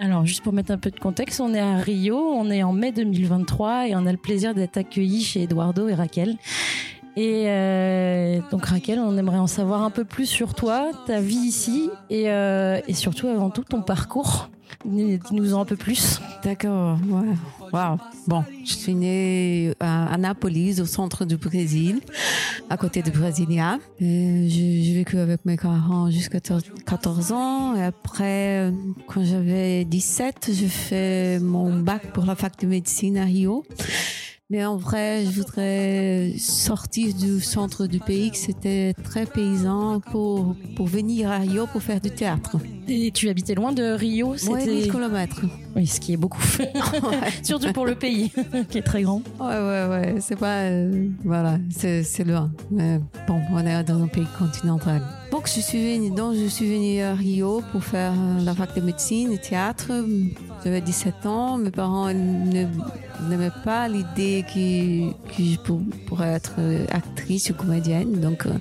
Alors, juste pour mettre un peu de contexte, on est à Rio, on est en mai 2023 et on a le plaisir d'être accueillis chez Eduardo et Raquel. Et euh, donc Raquel, on aimerait en savoir un peu plus sur toi, ta vie ici et, euh, et surtout avant tout ton parcours. Dis-nous-en un peu plus. D'accord. Ouais. Wow. Bon, je suis née à Anápolis, au centre du Brésil, à côté de Brasilia. J'ai vécu avec mes parents jusqu'à 14 ans. Et après, quand j'avais 17, j'ai fait mon bac pour la fac de médecine à Rio. Mais en vrai, je voudrais sortir du centre du pays, que c'était très paysan, pour, pour venir à Rio pour faire du théâtre. Et tu habitais loin de Rio C'était 1000 km. Oui, ce qui est beaucoup. Surtout pour le pays, qui est très grand. Ouais, ouais, ouais. C'est pas. euh, voilà, c'est c'est loin. Mais bon, on est dans un pays continental. Donc, je suis venue, donc, je suis venue à Rio pour faire euh, la fac de médecine et théâtre. J'avais 17 ans. Mes parents n'aimaient pas l'idée que, que je pour- pourrais être euh, actrice ou comédienne. Donc, euh,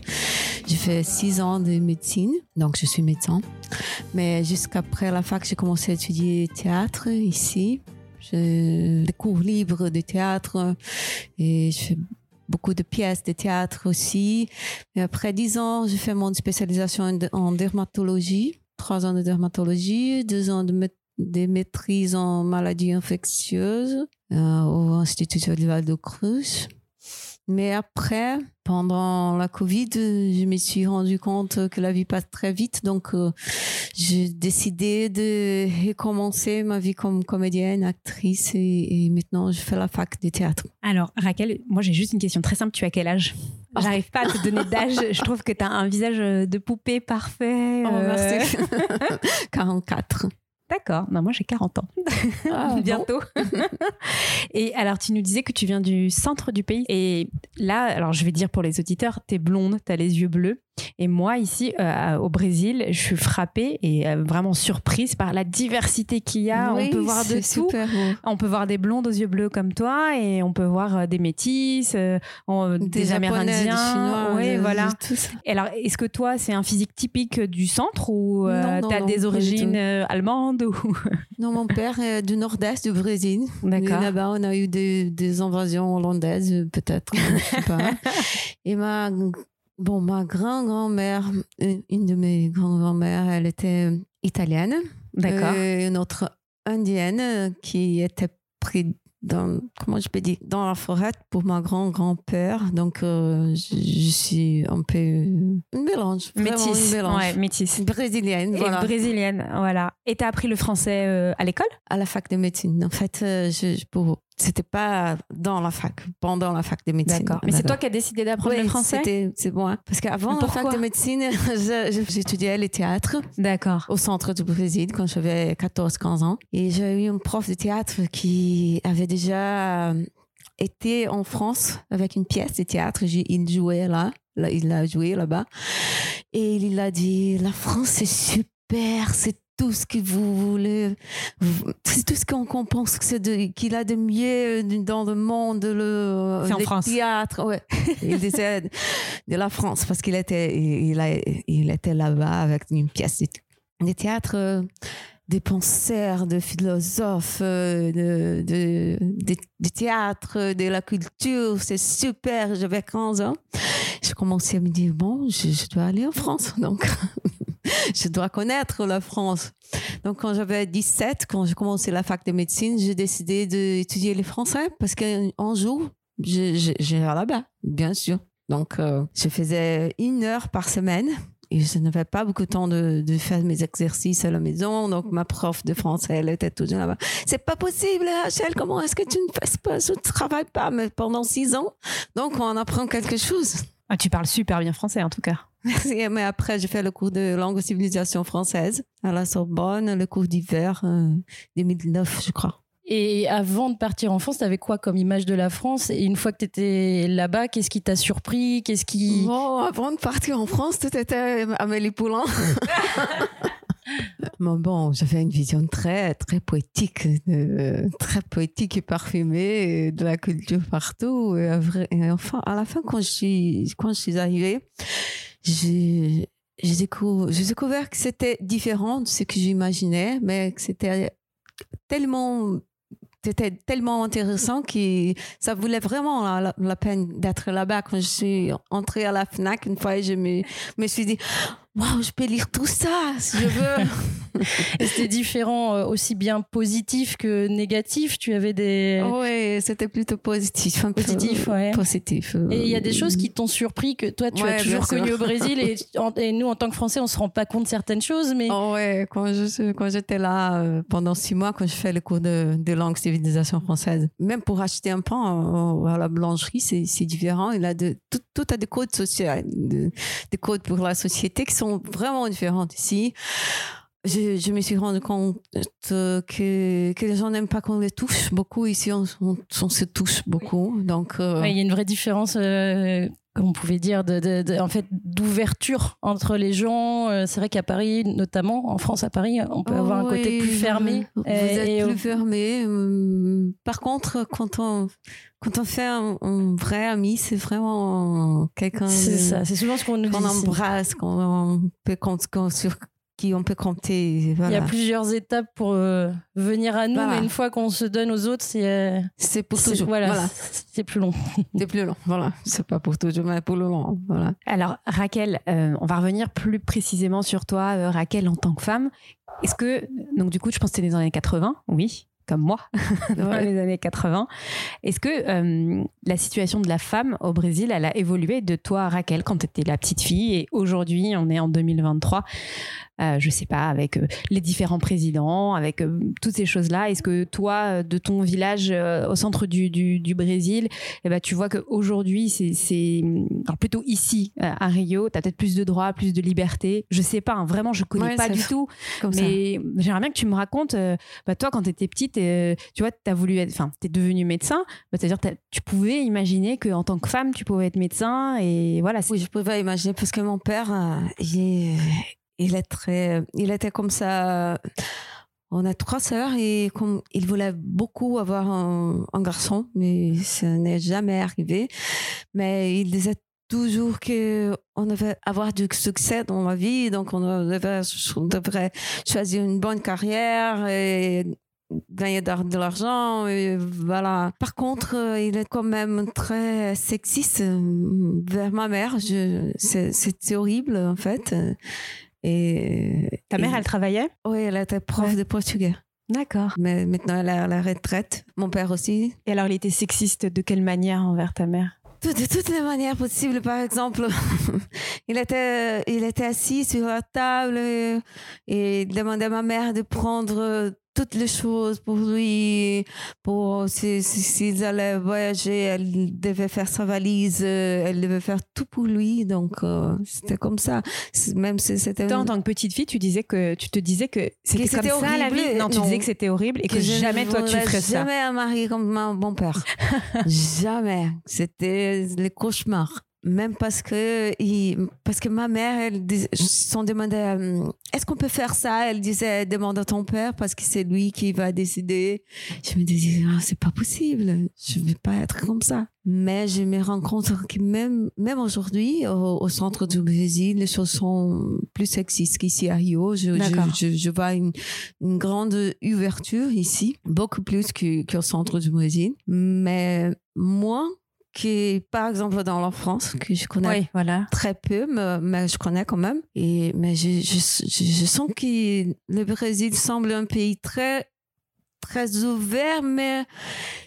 j'ai fait 6 ans de médecine. Donc, je suis médecin. Mais jusqu'après la fac, j'ai commencé à étudier théâtre ici. J'ai des cours libres de théâtre et je fais beaucoup de pièces de théâtre aussi. Après dix ans, j'ai fait mon spécialisation en, dermatologie. Trois ans de dermatologie, deux ans de maîtrise en maladies infectieuses euh, au Institut Olival de Cruz. Mais après, pendant la Covid, euh, je me suis rendu compte que la vie passe très vite. Donc, euh, j'ai décidé de recommencer ma vie comme comédienne, actrice. Et, et maintenant, je fais la fac de théâtre. Alors, Raquel, moi j'ai juste une question très simple. Tu as quel âge? J'arrive pas à te donner d'âge. Je trouve que tu as un visage de poupée parfait. Oh, euh, merci. 44. D'accord. Non, moi j'ai 40 ans. Ah. Bientôt. et alors, tu nous disais que tu viens du centre du pays. Et là, alors je vais dire pour les auditeurs, t'es blonde, t'as les yeux bleus. Et moi, ici, euh, au Brésil, je suis frappée et euh, vraiment surprise par la diversité qu'il y a. Oui, on peut voir de tout. On peut voir des blondes aux yeux bleus comme toi et on peut voir euh, des métis, euh, on- des, Amérindiens. des Chinois, oui, de- voilà. de. Et alors, est-ce que toi, c'est un physique typique du centre ou non, t'as non, des origines allemandes ou? Non, mon père est du nord-est du Brésil. D'accord. Là-bas, on a eu des, des invasions hollandaises, peut-être, je sais pas. Et ma, bon, ma grand-grand-mère, une de mes grand-grand-mères, elle était italienne. D'accord. Et une autre indienne euh, qui était prise dans, comment je peux dire, dans la forêt pour ma grand-grand-père. Donc, euh, je, je suis un peu euh, une mélange. vraiment Métis. Une mélange. Ouais, métis. Brésilienne, Et voilà. brésilienne, voilà. Et t'as appris le français euh, à l'école? À la fac de médecine. En fait, euh, je- pour- c'était pas dans la fac, pendant la fac de médecine. Mais c'est toi qui as décidé d'apprendre Oui, le français? c'est moi. Parce qu'avant la fac de médecine, j'étudiais le théâtre D'accord. au centre du Brésil quand j'avais 14-15 ans. Et j'ai eu un prof de théâtre qui avait déjà euh, été en France avec une pièce de théâtre. Il jouait là, là, il a joué là-bas. Et il a dit, la France, c'est super, c'est tout ce que vous voulez, c'est tout ce qu'on pense que c'est de- qu'il a de mieux dans le monde, le, en le France. théâtre. Ouais. Il disait de la France parce qu'il était, il, a- il était là-bas avec une pièce de, de théâtre. Des penseurs, de philosophes, euh, de, de, de, de théâtre, de la culture. C'est super. J'avais 15 ans. Je commençais à me dire, bon, je, je dois aller en France. Donc, je dois connaître la France. Donc, quand j'avais 17, quand j'ai commencé la fac de médecine, j'ai décidé d'étudier le français parce qu'un jour, j'irai là-bas, bien sûr. Donc, euh, je faisais une heure par semaine. Et je n'avais pas beaucoup de temps de, de faire mes exercices à la maison. Donc, ma prof de français, elle était toujours là-bas. C'est pas possible, Rachel. Comment est-ce que tu ne fais pas, tu ne travailles pas, mais pendant six ans? Donc, on apprend quelque chose. Ah, tu parles super bien français en tout cas. Merci. Mais après, j'ai fait le cours de langue et civilisation française à la Sorbonne, le cours d'hiver euh, 2009, je crois. Et avant de partir en France, t'avais quoi comme image de la France? Et une fois que t'étais là-bas, qu'est-ce qui t'a surpris? Qu'est-ce qui Bon, avant de partir en France, tout était Amélie Poulain. Mais bon, j'avais une vision très, très poétique, de- très poétique et parfumée de la culture partout. Et, enfin, à la fin, quand je suis, quand je suis arrivée, j'ai découvert que c'était différent de ce que j'imaginais, mais que c'était tellement c'était tellement intéressant que ça voulait vraiment la, peine d'être là-bas. Quand je suis entrée à la FNAC une fois, je me, me suis dit, waouh, je peux lire tout ça si je veux. c'était différent, euh, aussi bien positif que négatif. Tu avais des. Oui, c'était plutôt positif. Un positif, peu, ouais. Positif. Euh, et il y a des choses qui t'ont surpris que toi, tu Ouais, as toujours connu au Brésil et, en- et nous, en tant que Français, on se rend pas compte de certaines choses, mais. Oh ouais, quand je quand j'étais là euh, pendant six mois, quand je fais le cours de, de langue civilisation française, même pour acheter un pain à la boulangerie, c'est c'est différent. Il a de tout, tout a des codes sociaux, de- des codes pour la société qui sont vraiment différents ici. Je, je me suis rendu compte euh, que, que les gens n'aiment pas qu'on les touche beaucoup. Ici, on, on- on se touche beaucoup. Donc, euh, Ouais, il y a une vraie différence, euh, comme on pouvait dire, de, de- de- en fait, d'ouverture entre les gens. Euh, C'est vrai qu'à Paris, notamment en France, à Paris, on peut avoir un côté Oui, plus fermé. Vous êtes et- plus fermé. Par contre, quand on, quand on fait un, un vrai ami, c'est vraiment quelqu'un C'est ça, c'est souvent ce qu'on nous dit. qu'on embrasse, qu'on peut compter, qu'on- sur qui on peut compter. Il y a plusieurs étapes pour euh, venir à nous, Voilà. mais une fois qu'on se donne aux autres, c'est euh, C'est pour toujours. voilà, Voilà. c'est plus long. C'est plus long. Voilà. C'est pas pour toujours, mais pour le long. Voilà. Alors, Raquel, euh, on va revenir plus précisément sur toi, euh, Raquel, en tant que femme. Est-ce que, donc du coup, je pense que c'était les années 80, oui, comme moi, dans Ouais. les années 80. Est-ce que euh, la situation de la femme au Brésil, elle a évolué de toi, Raquel, quand tu étais la petite fille, et aujourd'hui, on est en 2023, euh, je sais pas, avec euh, les différents présidents, avec euh, toutes ces choses-là. Est-ce que toi, euh, de ton village au centre du, du, du Brésil, eh ben, tu vois qu'aujourd'hui, c'est, plutôt ici, à Rio, tu as peut-être plus de droits, plus de liberté. Je sais pas, hein, vraiment, je connais Ouais, pas du tout. Comme. Mais j'aimerais bien que tu me racontes, bah, toi, quand tu étais petite, tu vois, tu as voulu être, enfin, tu es devenue médecin, bah, c'est-à-dire tu pouvais imaginer qu'en tant que femme, tu pouvais être médecin, et voilà. Oui, je pouvais imaginer parce que mon père, il, est- il est il était comme ça. On a trois sœurs et comme il voulait beaucoup avoir un, garçon, mais ça n'est jamais arrivé. Mais il disait toujours que on devait avoir du succès dans la vie, donc on devait, devrait choisir une bonne carrière et gagner de l'argent voilà par contre il est quand même très sexiste vers ma mère c'est horrible en fait et Ta mère, et- elle travaillait? Oui elle était prof Ouais. de portugais D'accord. mais maintenant elle est à la retraite mon père aussi Et alors, il était sexiste de quelle manière envers ta mère? Tout- de toutes les manières possibles. Par exemple, il était, il était assis sur la table et, et il demandait à ma mère de prendre toutes les choses pour lui. Pour si- si- s'ils allaient voyager, elle devait faire sa valise, euh, elle devait faire tout pour lui. Donc euh, c'était comme ça. Même si c'était Toi, en tant que petite fille, tu disais que tu te disais que c'était comme c'était ça la horrible vie. Non, tu non. disais que c'était horrible et que, jamais toi tu ferais ça. Jamais un mari comme mon père. jamais. C'était les cauchemars. Même parce que, il- parce que ma mère, elle dis- s'en demandait euh, est-ce qu'on peut faire ça? Elle disait demande à ton père parce que c'est lui qui va décider. Je me disais Ah, c'est pas possible, je vais pas être comme ça. Mais je me rends compte que même, même aujourd'hui, au, au centre du Brésil, les choses sont plus sexistes qu'ici à Rio. Je, je, je, je vois une, une grande ouverture ici, beaucoup plus que- qu'au centre du Brésil. Mais moins que, par exemple, dans la France, que je connais Oui, voilà. très peu, mais, mais je connais quand même. Et, mais je, je, je, je sens que le Brésil semble un pays très très ouvert, mais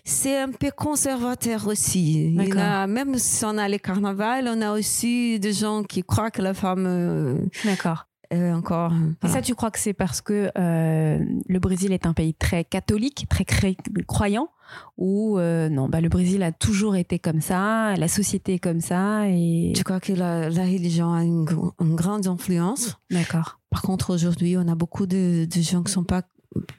c'est un peu conservateur aussi. Il a, même si on a les carnavals, on a aussi des gens qui croient que la femme euh, D'accord. encore... Et ça, tu crois que c'est parce que euh, le Brésil est un pays très catholique, très croyant, ou euh, non, bah, le Brésil a toujours été comme ça, la société est comme ça, et Je crois que la, la religion a une, gr- une grande influence? d'accord. Par contre, aujourd'hui, on a beaucoup de, de gens qui ne sont pas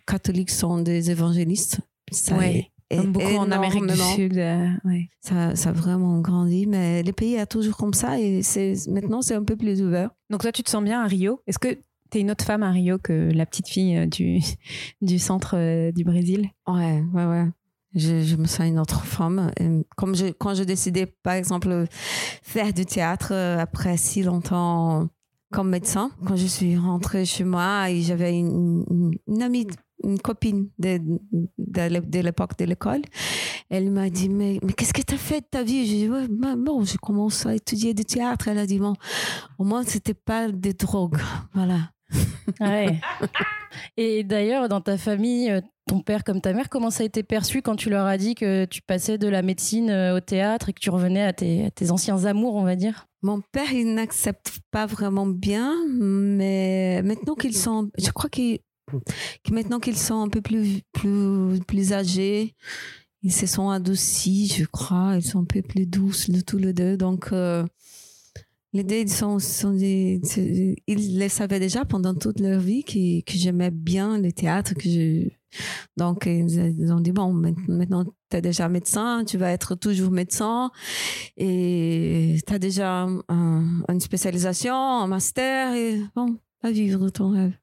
catholiques, sont des évangélistes. Ça Ouais, est- Comme beaucoup en Amérique du. Sud. euh, ouais. Ça, ça a vraiment grandi, mais le pays est toujours comme ça et maintenant c'est un peu plus ouvert. Donc toi, tu te sens bien à Rio? Est-ce que tu es une autre femme à Rio que la petite fille euh, du, du centre du Brésil? Ouais, ouais, ouais. Je, je me sens une autre femme. Et comme je, quand j'ai décidé, par exemple, faire du théâtre euh, après si longtemps comme médecin, quand je suis rentrée chez moi et j'avais une, une- une amie une copine de, de, l'époque de l'école. Elle m'a dit, mais, mais qu'est-ce que tu as fait de ta vie J'ai dit, ouais, ben, bon, je commence à étudier du théâtre. Elle a dit, bon, au moins, c'était pas des drogues. Voilà. Ouais. Et d'ailleurs, dans ta famille, euh, ton père comme ta mère, comment ça a été perçu quand tu leur as dit que tu passais de la médecine euh, au théâtre et que tu revenais à tes, anciens amours, on va dire? Mon père, il n'accepte pas vraiment bien, mais maintenant qu'ils sont, je crois qu'ils, maintenant qu'ils sont un peu plus, plus, plus âgés, ils se sont adoucis, je crois, ils sont un peu plus douces, le tous les deux, donc. euh, les deux, ils, sont, ils le savaient déjà pendant toute leur vie que, que j'aimais bien le théâtre. Que. Donc, ils, ont dit, bon, maintenant, tu es déjà médecin, tu vas être toujours médecin et tu as déjà un- une spécialisation, un master et bon, à vivre ton rêve.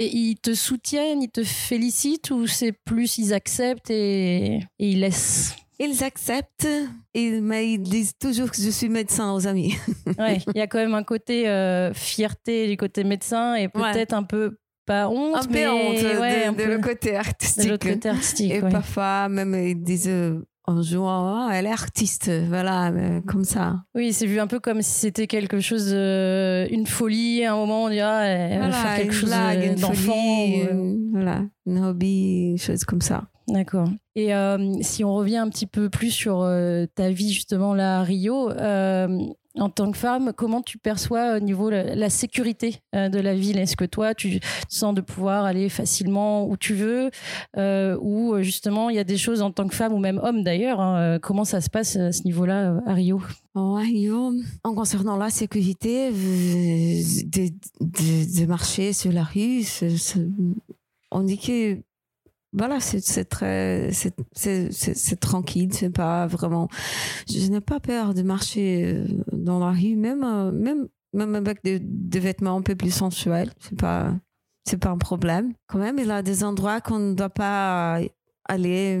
Et ils te soutiennent, ils te félicitent ou c'est plus ils acceptent et ils laissent? Ils acceptent, et, mais ils disent toujours que je suis médecin aux amis. Ouais, il y a quand même un côté euh, fierté du côté médecin et peut-être un peu pas honte, un peu mais honte ouais, de, un de peu le côté de artistique. l'autre côté artistique. Et ouais. parfois, même, ils disent euh, en jouant, Oh, elle est artiste, voilà, mais comme ça. Oui, c'est vu un peu comme si c'était quelque chose, euh, une folie. À un moment, on dira, elle va voilà, faire quelque une chose euh, d'enfant. ou, euh, euh, voilà, une hobby, une chose comme ça. D'accord. Et euh, si on revient un petit peu plus sur euh, ta vie justement là à Rio, euh, en tant que femme, comment tu perçois au niveau la, la sécurité euh, de la ville? Est-ce que toi, tu sens de pouvoir aller facilement où tu veux euh, Ou justement, il y a des choses en tant que femme ou même homme d'ailleurs hein, Comment ça se passe à ce niveau-là à Rio? En Rio, en concernant la sécurité, de, de, de marcher sur la rue, c'est- c'est- on dit que voilà, c'est très, c'est- tranquille, c'est pas vraiment. Je n'ai pas peur de marcher euh, dans la rue, même euh, même même avec des, des vêtements un peu plus sensuels, c'est pas c'est pas un problème. Quand même, il y a des endroits qu'on ne doit pas aller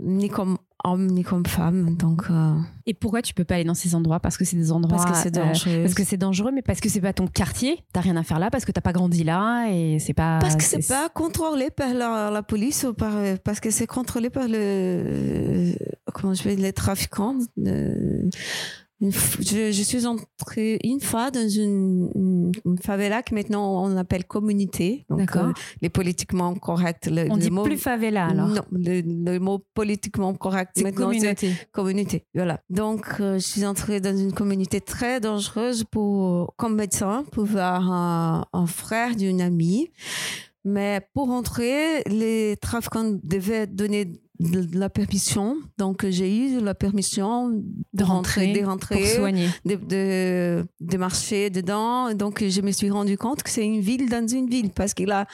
ni comme homme ni comme femme, donc. euh, Et pourquoi tu peux pas aller dans ces endroits? Parce que c'est des endroits. parce que c'est euh, dangereux. parce que c'est dangereux, mais parce que c'est pas ton quartier, t'as rien à faire là, parce que t'as pas grandi là, et c'est pas. Parce que c'est pas contrôlé par la, la police ou par parce que c'est contrôlé par le comment je vais les trafiquants. de- je, je suis entrée une fois dans une, une, une favela que maintenant on appelle communauté. D'accord. euh, les politiquement corrects. Le, On le dit mot, plus favela alors. Non, le, le mot politiquement correct C'est maintenant communauté. communauté. Voilà. Donc, euh, je suis entrée dans une communauté très dangereuse pour, comme médecin, pour voir un, un frère d'une amie. Mais pour entrer, les trafiquants devaient donner de la permission. Donc, j'ai eu la permission de, De rentrer, de rentrer, de, de, de marcher dedans. Donc, je me suis rendu compte que c'est une ville dans une ville parce qu'il a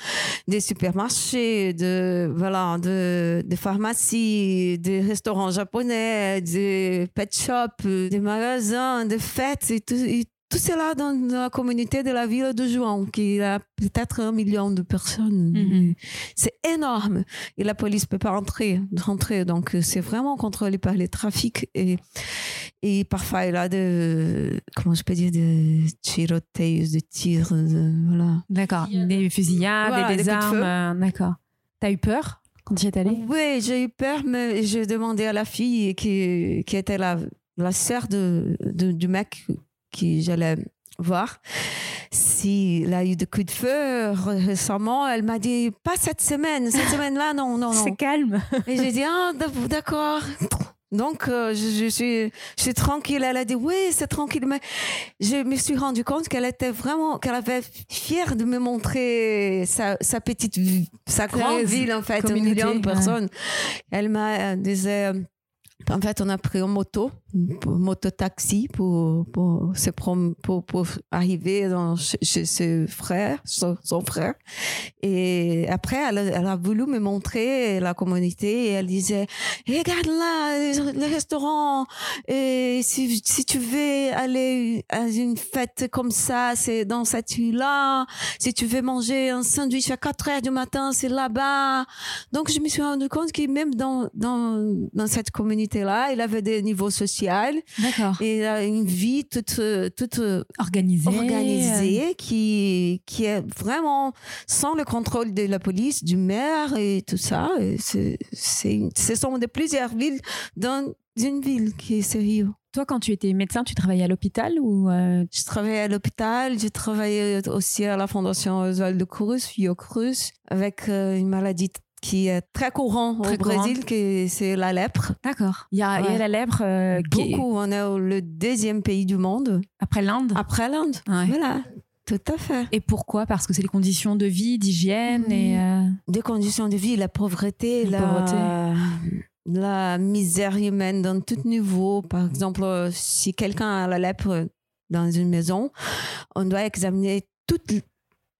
des supermarchés, de, voilà, de, de pharmacies, des restaurants japonais, des pet shops, des magasins, des fêtes et tout, et tout cela dans la communauté de la ville de Juan, qui a peut-être un million de personnes. Mhm. C'est énorme. Et la police peut pas rentrer, rentrer. Donc, euh, c'est vraiment contrôlé par les trafics. Et, et parfois, il y a de, comment je peux dire, des tiroteios, des tirs, de- voilà. D'accord. Des fusillades, Voilà, et des, des armes. euh, D'accord. T'as eu peur quand tu y es allée? Oui, j'ai eu peur, mais j'ai demandé à la fille qui, qui était la, la sœur de, de- du mec qui j'allais voir s'il a eu des coups de feu ré- récemment. Elle m'a dit, pas cette semaine, cette semaine-là, non, non, non. C'est calme. Et j'ai dit, ah, d'ac- d'accord. Donc, euh, je, je suis, je suis tranquille. Elle a dit, oui, c'est tranquille. Mais je me suis rendu compte qu'elle était vraiment, qu'elle avait fière de me montrer sa, sa petite, sa grande ville, en fait, un million de ouais. personnes. Elle m'a disait, en fait, on a pris une moto, moto-taxi pour, pour, se prom- pour, pour arriver dans, chez, ses frères, son, son frère. Et après, elle, elle a voulu me montrer la communauté et elle disait, regarde là, le restaurant, et si, si tu veux aller à une fête comme ça, c'est dans cette rue-là. Si tu veux manger un sandwich à 4 heures du matin, c'est là-bas. Donc, je me suis rendu compte que même dans, dans, dans cette communauté-là, il avait des niveaux sociaux D'accord. Et a une vie toute, toute Organisée. organisée qui, qui est vraiment sans le contrôle de la police, du maire et tout ça. C'est- ce sont de plusieurs villes dans une ville qui est sérieux. Toi, quand tu étais médecin, tu travaillais à l'hôpital ou euh, Je travaillais à l'hôpital, j'ai travaillé aussi à la Fondation Oswald Cruz, Fiocruz, avec euh, une maladie qui est très courante Très au Brésil, qui est- c'est la lèpre. D'accord. Il y a, il y a Ouais. la lèpre euh, qui Beaucoup, on est le deuxième pays du monde, après l'Inde. après l'Inde. Ouais. Voilà, tout à fait. Et pourquoi? Parce que c'est les conditions de vie, d'hygiène et. euh, Des conditions de vie, la pauvreté, La la, pauvreté. la misère humaine dans tout niveau. Par exemple, euh, si quelqu'un a la lèpre dans une maison, on doit examiner tout,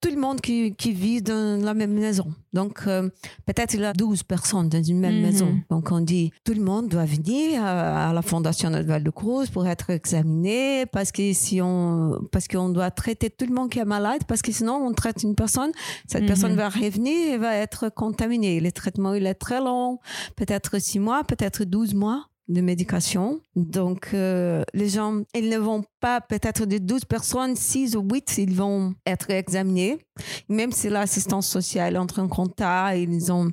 tout le monde qui, qui vit dans la même maison. Donc, euh, peut-être il y a 12 personnes dans une même Mhm. maison. Donc, on dit, tout le monde doit venir à, à la Fondation Oswald de Cruz pour être examiné parce que si on, parce qu'on doit traiter tout le monde qui est malade parce que sinon on traite une personne, cette Mhm. personne va revenir et va être contaminée. Le traitement, il est très long, peut-être 6 mois, peut-être 12 mois de médication. Donc, euh, les gens, ils ne vont pas, peut-être de 12 personnes, 6 ou 8, ils vont être examinés. Même si l'assistance sociale entre en contact, ils ont,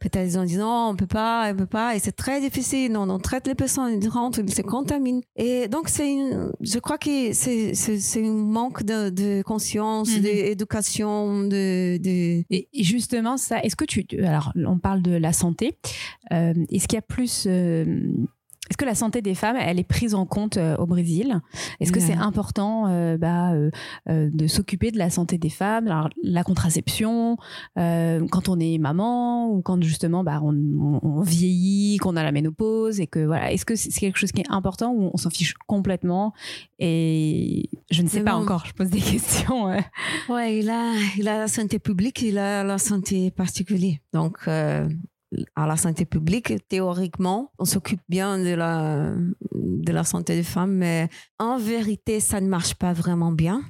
peut-être ils ont dit non, on peut pas, on peut pas, et c'est très difficile. Non, on traite les personnes, ils rentrent, ils se contaminent. Et donc, c'est une, je crois que c'est, c'est, c'est un manque de, de conscience, Mhm. d'éducation, de, de, Et et justement, ça, est-ce que tu. Alors, on parle de la santé. Euh, est-ce qu'il y a plus. euh, est-ce que la santé des femmes, elle est prise en compte euh, au Brésil? Est-ce que c'est important euh, bah, euh, de s'occuper de la santé des femmes? Alors, la contraception, quand on est maman ou quand justement bah, on, on- on vieillit, qu'on a la ménopause et que voilà, est-ce que c'est quelque chose qui est important ou on s'en fiche complètement? Et je ne sais Mais pas bon. encore, je pose des questions. ouais. Ouais, il a, il a la santé publique, il a la santé particulière. Donc, à la santé publique, théoriquement, on s'occupe bien de la, de la santé des femmes, mais en vérité, ça ne marche pas vraiment bien.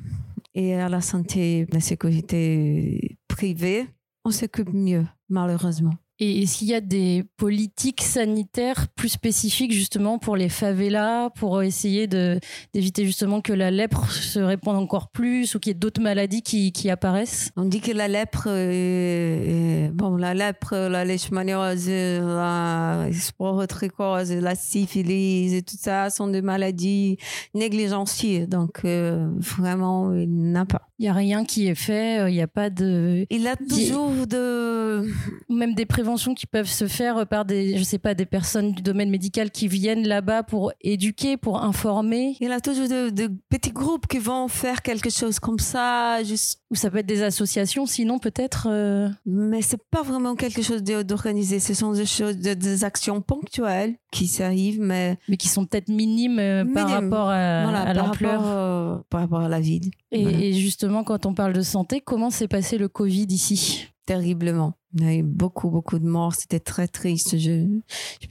Et à la santé, la sécurité privée, on s'occupe mieux, malheureusement. Et est-ce qu'il y a des politiques sanitaires plus spécifiques justement pour les favelas, pour essayer d'éviter justement que la lèpre se répande encore plus ou qu'il y ait d'autres maladies qui, qui apparaissent? On dit que la lèpre, est- est- bon, la lèpre, la leishmaniose, la sporotrichose, la syphilis et tout ça sont des maladies négligenciées. Donc, euh, vraiment, il n'a pas. Il n'y a rien qui est fait, euh, il n'y a pas de... Il a toujours de... même des préventions qui peuvent se faire par des, je sais pas, des personnes du domaine médical qui viennent là-bas pour éduquer, pour informer. Il a toujours de, de petits groupes qui vont faire quelque chose comme ça, juste... Ou ça peut être des associations, sinon peut-être... euh, mais c'est pas vraiment quelque chose d'organisé. Ce sont des choses, de- des actions ponctuelles qui s'arrivent, mais mais qui sont peut-être minimes euh, par rapport à, voilà, à par l'ampleur. euh, par rapport à la ville. Et, Voilà. et justement, quand on parle de santé, comment s'est passé le Covid ici? Terriblement. Il y a eu beaucoup, beaucoup de morts. C'était très triste. Je,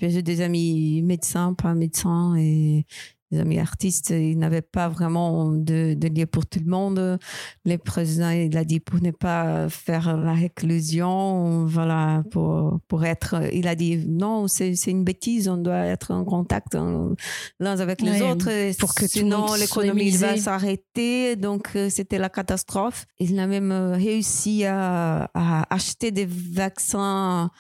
j'ai des amis médecins, pas médecins, et des amis artistes. Ils n'avaient pas vraiment de, de lien pour tout le monde. Le président, il a dit pour ne pas faire la réclusion, voilà, pour, pour être, il a dit non, c'est, c'est une bêtise. On doit être en contact hein, l'un avec les autres. pour que sinon, l'économie va s'arrêter. Donc, euh, c'était la catastrophe. Il a même euh, réussi à, à acheter des vaccins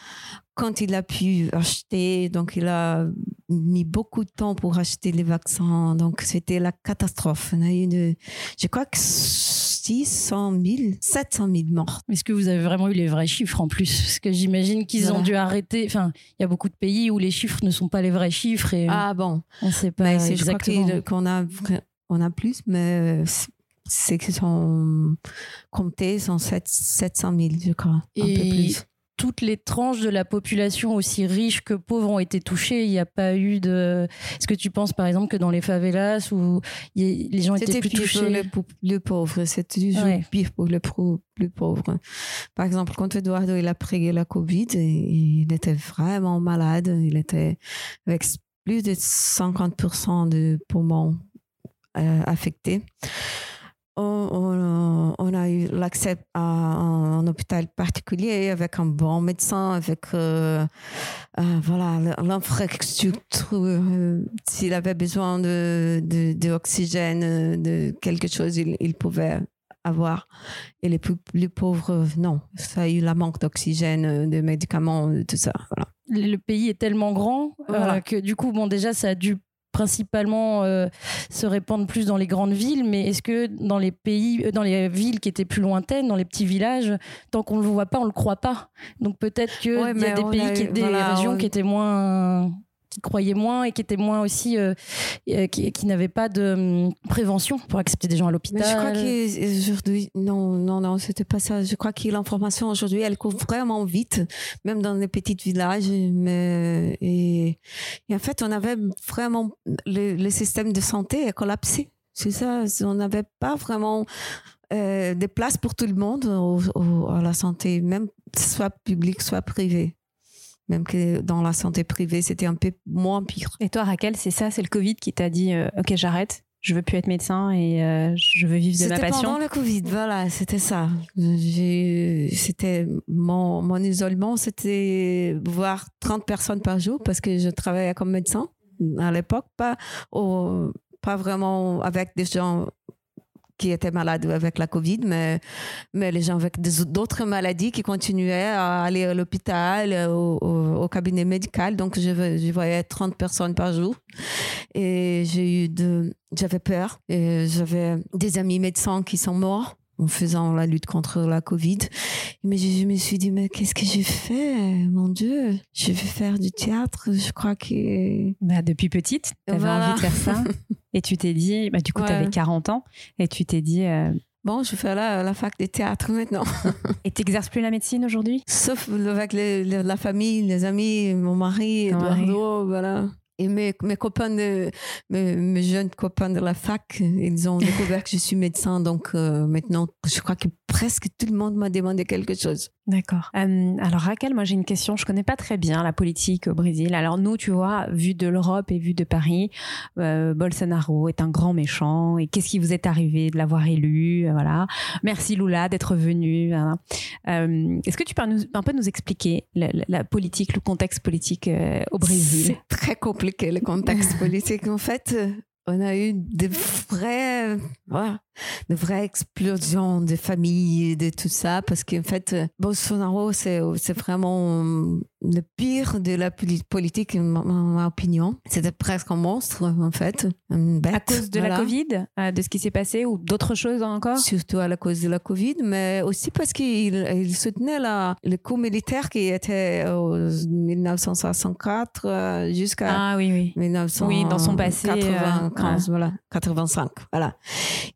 quand il a pu acheter. Donc, il a mis beaucoup de temps pour acheter les vaccins. Donc, c'était la catastrophe. On a eu de, je crois que 600 000, 700 000 morts. Est-ce que vous avez vraiment eu les vrais chiffres en plus? Parce que j'imagine qu'ils ont dû arrêter. Enfin, il y a beaucoup de pays où les chiffres ne sont pas les vrais chiffres et Ah bon, on ne sait pas mais exactement. qu'on a, on a plus, mais c'est- c'est qu'ils sont comptés, sont 7, 700 000, je crois. Un peu Et plus. Toutes les tranches de la population, aussi riches que pauvres, ont été touchées. Il n'y a pas eu de. Est-ce que tu penses, par exemple, que dans les favelas où a- les gens étaient C'était plus pire pour touchés? les, pou- les pauvres. C'était toujours Ouais. pire pour les pro- plus pauvres. Par exemple, quand Eduardo il a pris la Covid, il était vraiment malade. Il était avec plus de 50% de poumons euh, affectés. On, on a eu l'accès à un, hôpital particulier avec un bon médecin, avec euh, euh, voilà l'infrastructure. S'il avait besoin de, d'oxygène, de, quelque chose, il, pouvait avoir. Et les plus, pauvres, non. Ça a eu la manque d'oxygène, de médicaments, tout ça. Voilà. Le pays est tellement grand que du coup, bon, déjà, ça a dû principalement euh, se répandre plus dans les grandes villes, mais est-ce que dans les pays, euh, dans les villes qui étaient plus lointaines, dans les petits villages, tant qu'on ne le voit pas, on le croit pas? Donc peut-être qu'il y a des pays, qui, des régions qui étaient moins qui croyaient moins et qui étaient moins aussi, euh, euh, qui, qui n'avaient pas de hum, prévention pour accepter des gens à l'hôpital. je crois qu'aujourd'hui, non, non, non, c'était pas ça. Je crois que l'information aujourd'hui, elle court vraiment vite, même dans les petits villages. Mais, et, en fait, on avait vraiment, le, système de santé a collapsé. C'est ça, on n'avait pas vraiment euh, des places pour tout le monde à la santé, même soit publique, soit privée même que dans la santé privée, c'était un peu moins pire. Et toi, Raquel, c'est ça, c'est le Covid qui t'a dit, euh, ok, j'arrête, je veux plus être médecin et euh, je veux vivre de ma passion. C'était pendant le Covid, voilà, c'était ça. C'était mon, mon isolement, c'était voir 30 personnes par jour parce que je travaillais comme médecin à l'époque, pas pas vraiment avec des gens qui étaient malades avec la Covid, mais, mais les gens avec d'autres maladies qui continuaient à aller à l'hôpital, au, cabinet médical. Donc, je, voyais 30 personnes par jour. Et j'ai eu de, j'avais peur. J'avais des amis médecins qui sont morts en faisant la lutte contre la Covid. Mais je, me suis dit, mais qu'est-ce que j'ai fait Mon Dieu, je vais faire du théâtre. Je crois que... Bah, depuis petite, tu avais envie de faire ça. et tu t'es dit, bah, du coup, tu avais 40 ans. Et tu t'es dit... Euh, bon, je fais la, la fac de théâtre maintenant. et tu n'exerces plus la médecine aujourd'hui? Sauf avec la famille, les amis, mon mari, Eduardo, voilà. Et mes, mes copains, de, mes, mes, jeunes copains de la fac, ils ont découvert que je suis médecin. Donc euh, maintenant, je crois que presque tout le monde m'a demandé quelque chose. D'accord. Euh, alors Raquel, moi j'ai une question. Je connais pas très bien la politique au Brésil. Alors nous, tu vois, vu de l'Europe et vu de Paris, euh, Bolsonaro est un grand méchant. Et qu'est-ce qui vous est arrivé de l'avoir élu Voilà. Merci Lula d'être venu. Est-ce que tu peux nous, un peu nous expliquer la, la politique, le contexte politique au Brésil? C'est très compliqué le contexte politique. En fait, on a eu des vraies, voilà, de vraies explosions de familles, de tout ça, parce qu'en fait, Bolsonaro, c'est, vraiment le pire de la politique, en ma opinion. C'était presque un monstre, en fait. à cause de la Covid, euh, de ce qui s'est passé, ou d'autres choses encore? Surtout à cause de la Covid, mais aussi parce qu'il il soutenait la, le coup militaire qui était en 1964 euh, jusqu'à ah, oui, oui. oui, dans son passé. 95, euh, voilà, 85, voilà.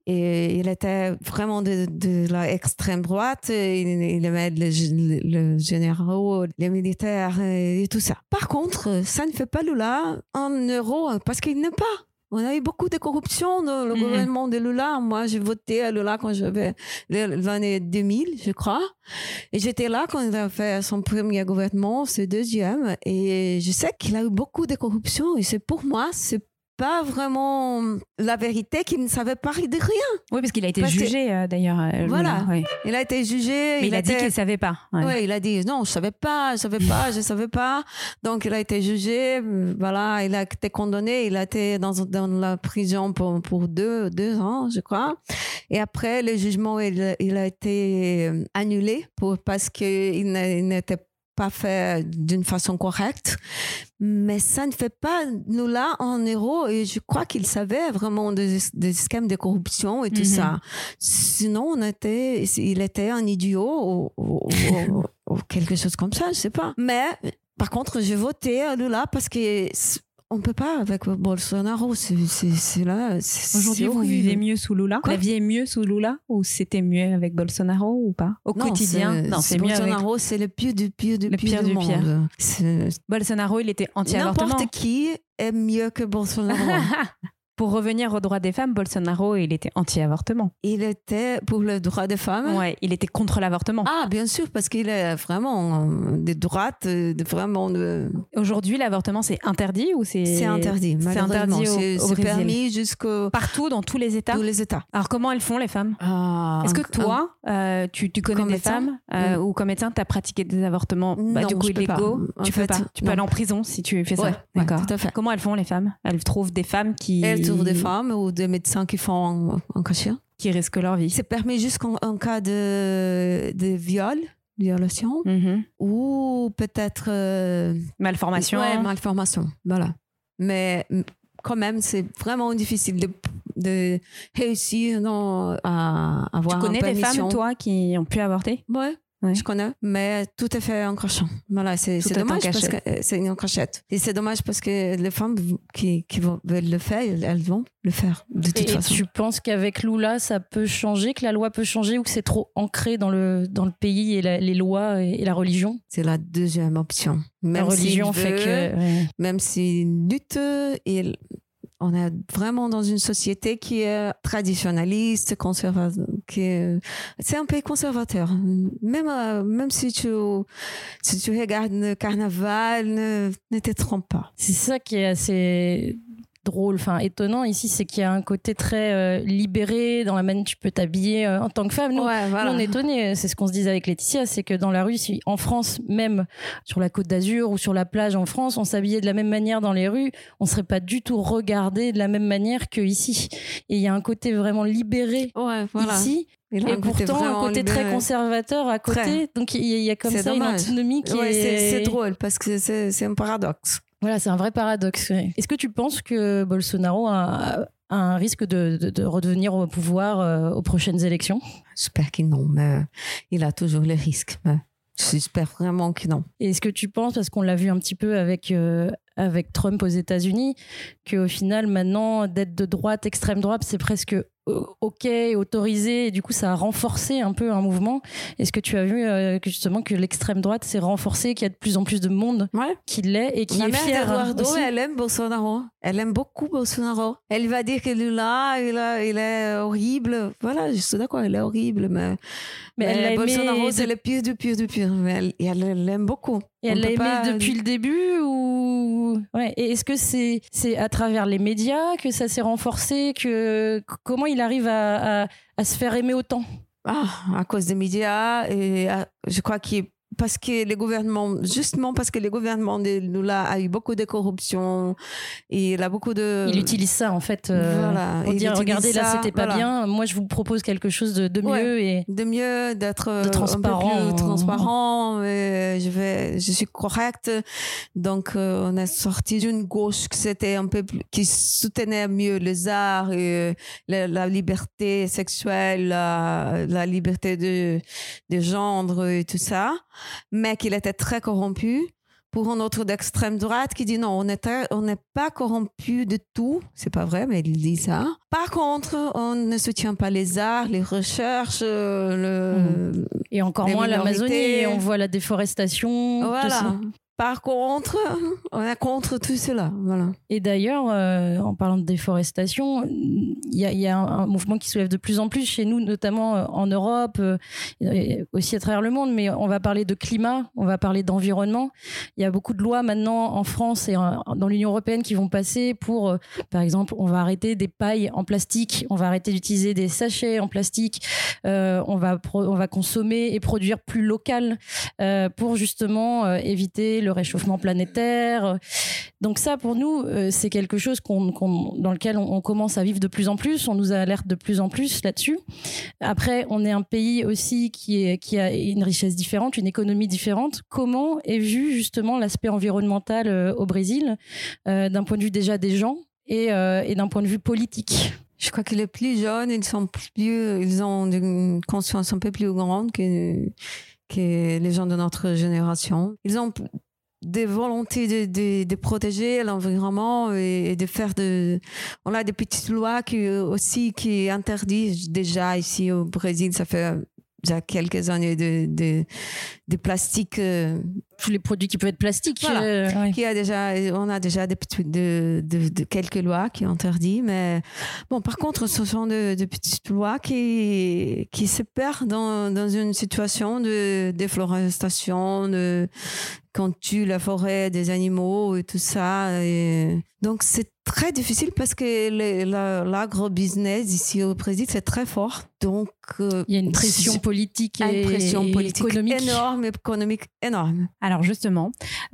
Et il était vraiment de, de l'extrême droite. Il, il aimait le, le, généraux, les militaires et, tout ça. Par contre, ça ne fait pas Lula en euro parce qu'il n'est pas. On a eu beaucoup de corruption dans le mhm. gouvernement de Lula. Moi, j'ai voté à Lula quand j'avais l'année 2000, je crois. Et j'étais là quand il a fait son premier gouvernement, ce deuxième. Et je sais qu'il a eu beaucoup de corruption. Et c'est pour moi, c'est pas vraiment la vérité qu'il ne savait pas de rien. Oui, parce qu'il a été jugé euh, d'ailleurs. Euh, voilà, il a été jugé. Mais il, a dit qu'il savait pas. Oui, il a dit non, je savais pas, je savais pas, je savais pas. Donc il a été jugé, voilà, il a été condamné, il a été dans, dans la prison pour, pour deux, deux ans, je crois. Et après, le jugement, il, il a été euh, annulé pour, parce qu'il n'était pas fait d'une façon correcte. Mais ça ne fait pas nous là en héros. Et je crois qu'il savait vraiment des, des, schèmes de corruption et tout mm-hmm. ça. Sinon, on était, il était un idiot ou, ou, quelque chose comme ça, je sais pas. Mais par contre, j'ai voté à Lula parce que on peut pas avec Bolsonaro. C'est là. Aujourd'hui, vous vivez mieux sous Lula? La vie est mieux sous Lula ou c'était mieux avec Bolsonaro ou pas? Au quotidien? Non, c'est mieux Bolsonaro, c'est le pire du pire du le pire, du, monde. Bolsonaro, il était anti-avortement. N'importe qui est mieux que Bolsonaro. Pour revenir aux droits des femmes, Bolsonaro, il était anti-avortement. Il était pour le droit des femmes? Ouais, il était contre l'avortement. Ah, bien sûr, parce qu'il est vraiment de droite, de vraiment de... Aujourd'hui, l'avortement, c'est interdit ou c'est... C'est interdit, C'est interdit au, au permis jusqu'au... Partout, dans tous les États? Tous les États. Alors, comment elles font, les femmes? Ah, Est-ce que toi, euh, tu, tu connais des médecin? femmes euh, ou comme médecin, tu as pratiqué des avortements bah, Non, du coup illégaux? Tu peux pas? Tu peux non. aller en prison si tu fais ça? Ouais, ouais, D'accord. Comment elles font, les femmes? Elles trouvent des femmes qui, Elles trouvent des femmes ou des médecins qui font en, en cachet. qui risquent leur vie. C'est permis jusqu'en en cas de, de viol, violation, Mhm. ou peut-être... euh, Malformation. Ouais, malformation. Voilà. Mais quand même, c'est vraiment difficile de, de réussir non, à avoir tu connais des femmes, toi, qui ont pu avorter? Ouais. Ouais. Je connais, mais tout est fait en cachant. Voilà, c'est dommage parce que euh, c'est en cachette. Et c'est dommage parce que les femmes qui, qui vont- veulent le faire, elles vont le faire de toute Et façon. tu penses qu'avec Lula, ça peut changer, que la loi peut changer ou que c'est trop ancré dans le, dans le pays et la- les lois et, et la religion? C'est la deuxième option. Même La religion s'il fait veut, que. ouais. même s'il lutte, et on est vraiment dans une société qui est traditionnaliste, conservateur, c'est un pays conservateur. Même, euh, même si tu, si tu regardes le carnaval, ne, ne te trompe pas. C'est ça qui est assez drôle, enfin étonnant ici, c'est qu'il y a un côté très euh, libéré dans la manière dont tu peux t'habiller euh, en tant que femme. Nous, ouais, Nous, on est étonnés, c'est ce qu'on se disait avec Laetitia, c'est que dans la rue, si- en France, même sur la côte d'Azur ou sur la plage en France, on s'habillait de la même manière dans les rues, on serait pas du tout regardé de la même manière que ici. Et il y a un côté vraiment libéré Ouais, voilà. ici, et pourtant un côté très conservateur à côté. Très. Donc il y, a- il y a comme ça une antinomie qui Ouais, est. c'est, drôle parce que c'est un paradoxe. Voilà, c'est un vrai paradoxe. Est-ce que tu penses que Bolsonaro a, a un risque de, de- de redevenir au pouvoir euh, aux prochaines élections? J'espère que non, mais il a toujours les risques. Mais j'espère vraiment que non. Et Est-ce que tu penses, parce qu'on l'a vu un petit peu avec, euh, avec Trump aux États-Unis, qu'au final, maintenant, d'être de droite, extrême droite, c'est presque euh, OK, autorisé, et du coup, ça a renforcé un peu un mouvement. Est-ce que tu as vu euh, que justement que l'extrême droite s'est renforcée, qu'il y a de plus en plus de monde Ouais. qui l'est et qui La est mère fier d'Eduardo, aussi? elle aime Bolsonaro. Elle aime beaucoup Bolsonaro. Elle va dire que Lula, il, a- il est horrible. Voilà, je suis d'accord, il est horrible, mais, Mais elle Bolsonaro, c'est le pire du pire du pire. Mais elle l'aime beaucoup. Et elle l'a aimé pas- depuis le début ou? Ouais. Et est-ce que c'est c'est à travers les médias que ça s'est renforcé que comment il arrive à, à, à se faire aimer autant? Ah, à cause des médias et à- je crois que parce que les gouvernements, justement parce que les gouvernements de Lula a eu beaucoup de corruption et il a beaucoup de... Il utilise ça en fait euh, Voilà, pour il dire regardez là ça, c'était pas voilà. bien. Moi je vous propose quelque chose de, de mieux Ouais. et de mieux, d'être euh, transparent. un peu plus transparent. et je vais, je suis correcte. Donc, euh, on est sorti d'une gauche qui c'était un peu plus, qui soutenait mieux les arts et la, la liberté sexuelle, la, la liberté de, de genre et tout ça, mais qu'il était très corrompu. Pour un autre d'extrême droite qui dit non, on n'est pas corrompu de tout. C'est pas vrai, mais il dit ça. Par contre, on ne soutient pas les arts, les recherches, euh, le, et encore moins l'Amazonie. On voit la déforestation. voilà. Par contre, on est contre tout cela. Voilà. Et d'ailleurs, euh, en parlant de déforestation, il y a, un, mouvement qui soulève de plus en plus chez nous, notamment euh, en Europe, euh, aussi à travers le monde. Mais on va parler de climat, on va parler d'environnement. Il y a beaucoup de lois maintenant en France et dans l'Union européenne qui vont passer pour, par exemple, on va arrêter des pailles en plastique, on va arrêter d'utiliser des sachets en plastique, on va on va consommer et produire plus local pour justement éviter le réchauffement planétaire. Donc ça, pour nous, euh, c'est quelque chose dans lequel on, commence à vivre de plus en plus. On nous alerte de plus en plus là-dessus. Après, on est un pays aussi qui, a une richesse différente, une économie différente. Comment est vu justement l'aspect environnemental euh, au Brésil, euh, d'un point de vue déjà des gens et, et d'un point de vue politique? Je crois que les plus jeunes, ils sont plus, ils ont une conscience un peu plus grande que, que les gens de notre génération. Ils ont des volontés de, de, de protéger l'environnement et, et de faire de. On a des petites lois qui aussi qui interdisent déjà ici au Brésil. Ça fait déjà quelques années de, de, de plastique. euh, Tous les produits qui peuvent être plastiques. Voilà. euh, qui a déjà, on a déjà des de, de, quelques lois qui interdisent, mais bon, par contre, ce sont de, de petites lois qui, qui se perdent dans, dans une situation de déforestation, de, quand tue la forêt des animaux et tout ça. Et donc, c'est très difficile parce que l'agro-business ici au Brésil, c'est très fort. Donc, euh, Il y a une pression politique une et, pression et politique économique. énorme, économique énorme. Alors justement,